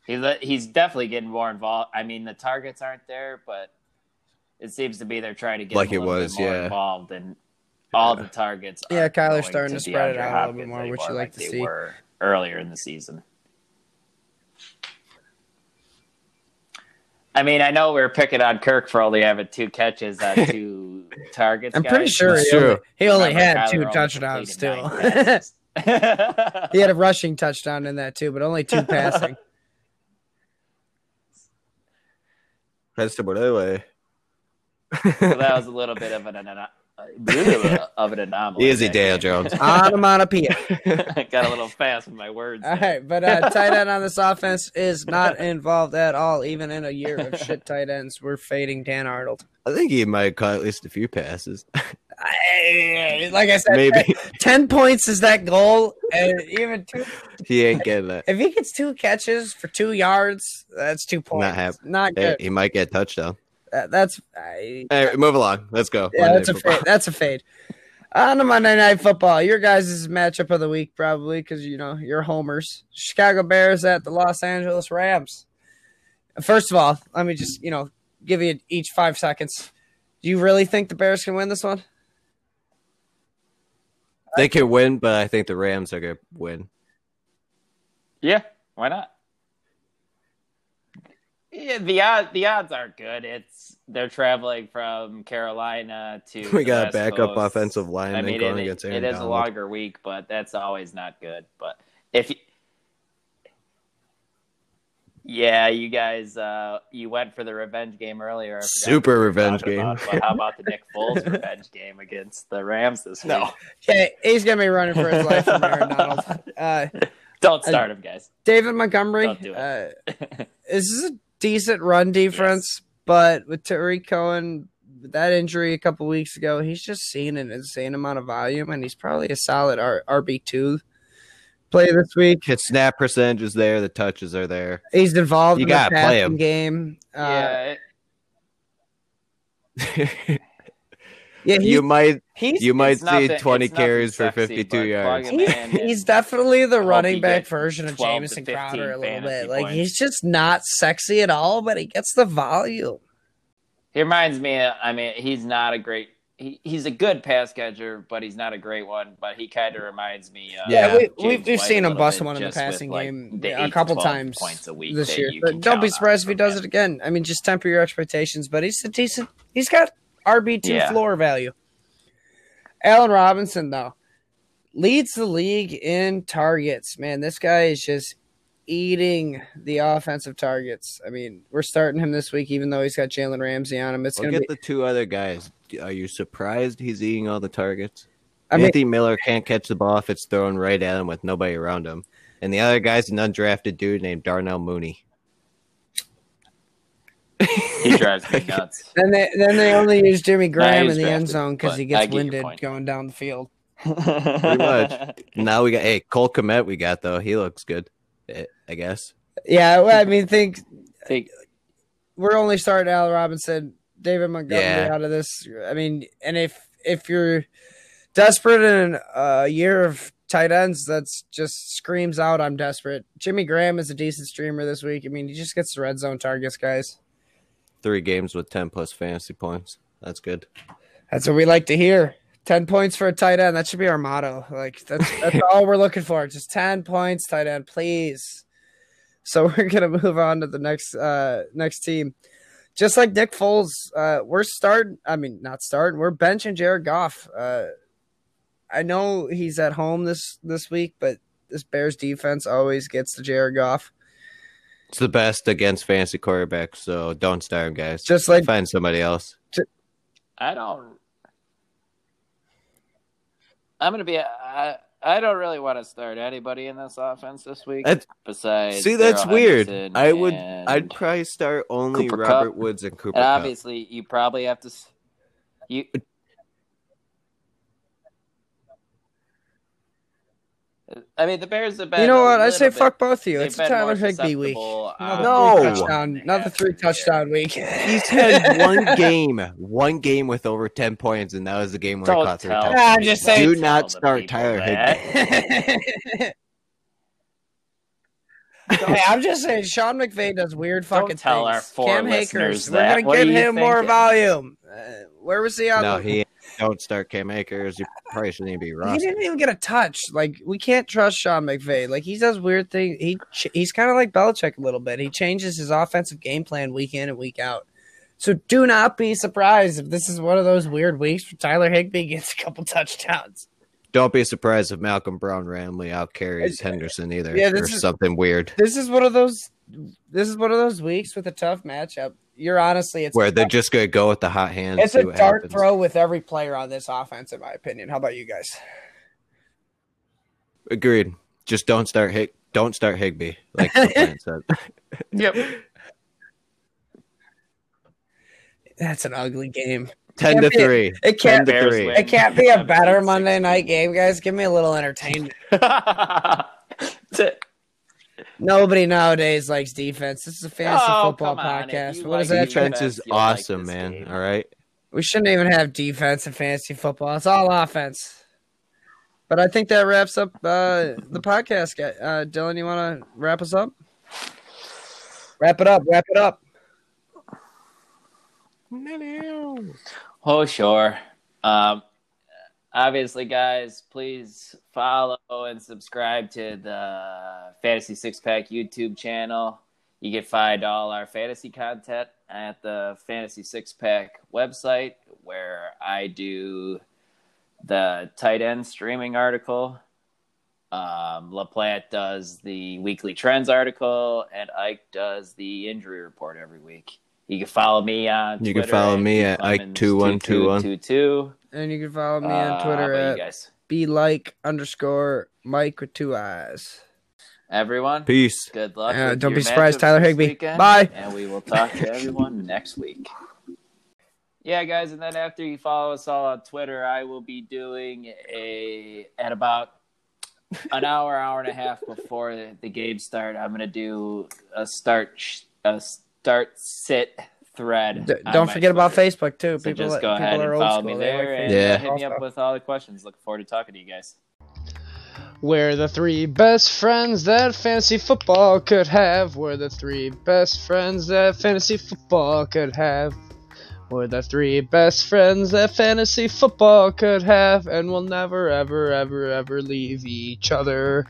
he's he's definitely getting more involved. I mean, the targets aren't there, but it seems to be they're trying to get Like a it was, bit more yeah. involved, and all the targets. Yeah, aren't Kyler's going starting to spread it DeAndre out a little bit more, which you anymore like to they see. Were earlier in the season. I mean, I know we are picking on Kirk for only having two catches on two targets. I'm pretty sure That's he only, he only had Kyler two touchdowns completed still. he had a rushing touchdown in that too, but only two passing. That's the way. So that was a little bit of an ano- of an anomaly. Easy, there. Dale Jones. Onomatopoeia. Got a little fast with my words. All right, but uh, tight end on this offense is not involved at all. Even in a year of shit tight ends, we're fading Dan Arnold. I think he might caught at least a few passes. I- like I said, Maybe ten points is that goal, and even two. he ain't getting that. If he gets two catches for two yards, that's two points. Not hap- Not Hey, good. he might get a touchdown. That- that's I, Hey, move along. Let's go. yeah, Monday that's a football. fade. That's a fade. On to Monday Night Football, your guys' matchup of the week, probably because you know you're homers. Chicago Bears at the Los Angeles Rams. First of all, let me just you know give you each five seconds. Do you really think the Bears can win this one? They can win, but I think the Rams are gonna win. Yeah, why not? Yeah, the odds the odds aren't good. It's they're traveling from Carolina to We the got a backup Coast. offensive lineman I mean, going it, against it Aaron is a longer week, but that's always not good. But if you, Yeah, you guys, uh, you went for the revenge game earlier. Super what we were revenge game. about, but how about the Nick Foles revenge game against the Rams this week? No. Okay, he's gonna be running for his life from Aaron Donald. Uh, Don't start him, guys. David Montgomery. Don't do it. Uh, this is a decent run defense, but with Tarik Cohen, that injury a couple weeks ago, he's just seen an insane amount of volume, and he's probably a solid R- RB two play this week. His snap percentage is there. The touches are there. He's involved You in the gotta play him. game. Uh, yeah, it- yeah, he's, you might he's, You might it's nothing- see 20 it's nothing carries for 52 yards. plug him in and- he's definitely the running back version of 12 to Jamison Crowder a little fantasy bit. Like points. he's just not sexy at all, but he gets the volume. He reminds me. I mean, he's not a great. He, he's a good pass catcher, but he's not a great one. But he kind of reminds me. Uh, Yeah, Yeah. we, James we've, we've seen him bust one in the just with, passing like, game the a couple times points a week this year. But don't be surprised if he does him. it again. I mean, just temper your expectations. But he's a decent. He's got RB two Yeah. floor value. Allen Robinson though leads the league in targets. Man, this guy is just eating the offensive targets. I mean, we're starting him this week, even though he's got Jalen Ramsey on him. It's look gonna at be. the two other guys. Are you surprised he's eating all the targets? I mean, Anthony Miller can't catch the ball if it's thrown right at him with nobody around him. And the other guy's an undrafted dude named Darnell Mooney. He drives me nuts. then they then they only use Jimmy Graham in the end zone because he gets get winded going down the field. Pretty much. Now we got hey Cole Kmet. We got though. He looks good. eh, I guess. Yeah, well, I mean, think think we're only starting Al Robinson, David Montgomery Yeah. out of this. I mean, and if if you're desperate in a year of tight ends, that's just screams out, "I'm desperate." Jimmy Graham is a decent streamer this week. I mean, he just gets the red zone targets, guys. Three games with ten plus fantasy points. That's good. That's what we like to hear. Ten points for a tight end. That should be our motto. Like that's that's all we're looking for. Just ten points, tight end, please. So we're gonna move on to the next uh next team. Just like Nick Foles, uh, we're starting. I mean, not starting. We're benching Jared Goff. Uh, I know he's at home this this week, but this Bears defense always gets to Jared Goff. It's the best against fantasy quarterbacks. So don't start him, guys. Just like Find somebody else. I don't. I'm gonna be. I I don't really want to start anybody in this offense this week. That's- besides, See, that's Darrell weird. Henderson I would. I'd probably start only Cooper Robert Kupp. Woods and Cooper. And Kupp. obviously, you probably have to. You. I mean, the Bears have been. you know what, I say bit- fuck both of you. It's a Tyler Higbee week. Another No. three uh, touchdown. Another three of the year. touchdown week. He's had one game, one game with over ten points, and that was the game where he Don't caught three touchdowns. Ah, I'm just saying- Do Don't not tell the start Tyler that. hey, I'm just saying, Sean McVay does weird Don't fucking tell things. our four Cam listeners we're that. gonna What give are you him more volume. Uh, where was he on? No, he don't start Cam Akers. You probably shouldn't even be wrong. He didn't even get a touch. Like we can't trust Sean McVay. Like he does weird things. He he's kind of like Belichick a little bit. He changes his offensive game plan week in and week out. So do not be surprised if this is one of those weird weeks where Tyler Higbee gets a couple touchdowns. Don't be surprised if Malcolm Brown randomly out carries uh, Henderson either, Yeah, or this is- something weird This is one of those. This is one of those weeks with a tough matchup. You're honestly, it's where they're just gonna go with the hot hand. It's a what dart happens. throw with every player on this offense, in my opinion. How about you guys? Agreed. Just don't start Hig. Don't start Higbee, like the plan said. Yep. That's an ugly game. Ten to be- three. It can't. to three. It can't be a better Monday night game, guys. Give me a little entertainment. Nobody nowadays likes defense. This is a fantasy Oh, football come on. If podcast. you What is like that? Defense defense, is you'll like awesome, man. game. All right. We shouldn't even have defense in fantasy football. It's all offense. But I think that wraps up uh, the podcast. Uh, Dylan, you want to wrap us up? Wrap it up. Wrap it up. Oh, sure. Um, obviously, guys, please follow and subscribe to the Fantasy Six Pack YouTube channel. You get find all our fantasy content at the Fantasy Six Pack website, where I do the tight end streaming article Um, Laplant does the weekly trends article, and Ike does the injury report every week. You can follow me on. You can follow at me at Ike2121. Ike2222. And you can follow me Uh, on Twitter about you at guys. be like underscore Mike with two eyes. Everyone, Peace. good luck. Uh, don't be surprised, Tyler Higbee. Weekend, Bye. And we will talk to everyone next week. Yeah, guys, and then after you follow us all on Twitter, I will be doing a at about an hour, hour and a half before the, the game start. I'm gonna do a start a start sit thread. D- don't my forget about Facebook too. So people just that- go people ahead are and old follow school. me They like there and Yeah. uh, hit me up with all the questions. Looking forward to talking to you guys. We're the three best friends that fantasy football could have. We're the three best friends that fantasy football could have. We're the three best friends that fantasy football could have, and we'll never, ever, ever, ever leave each other.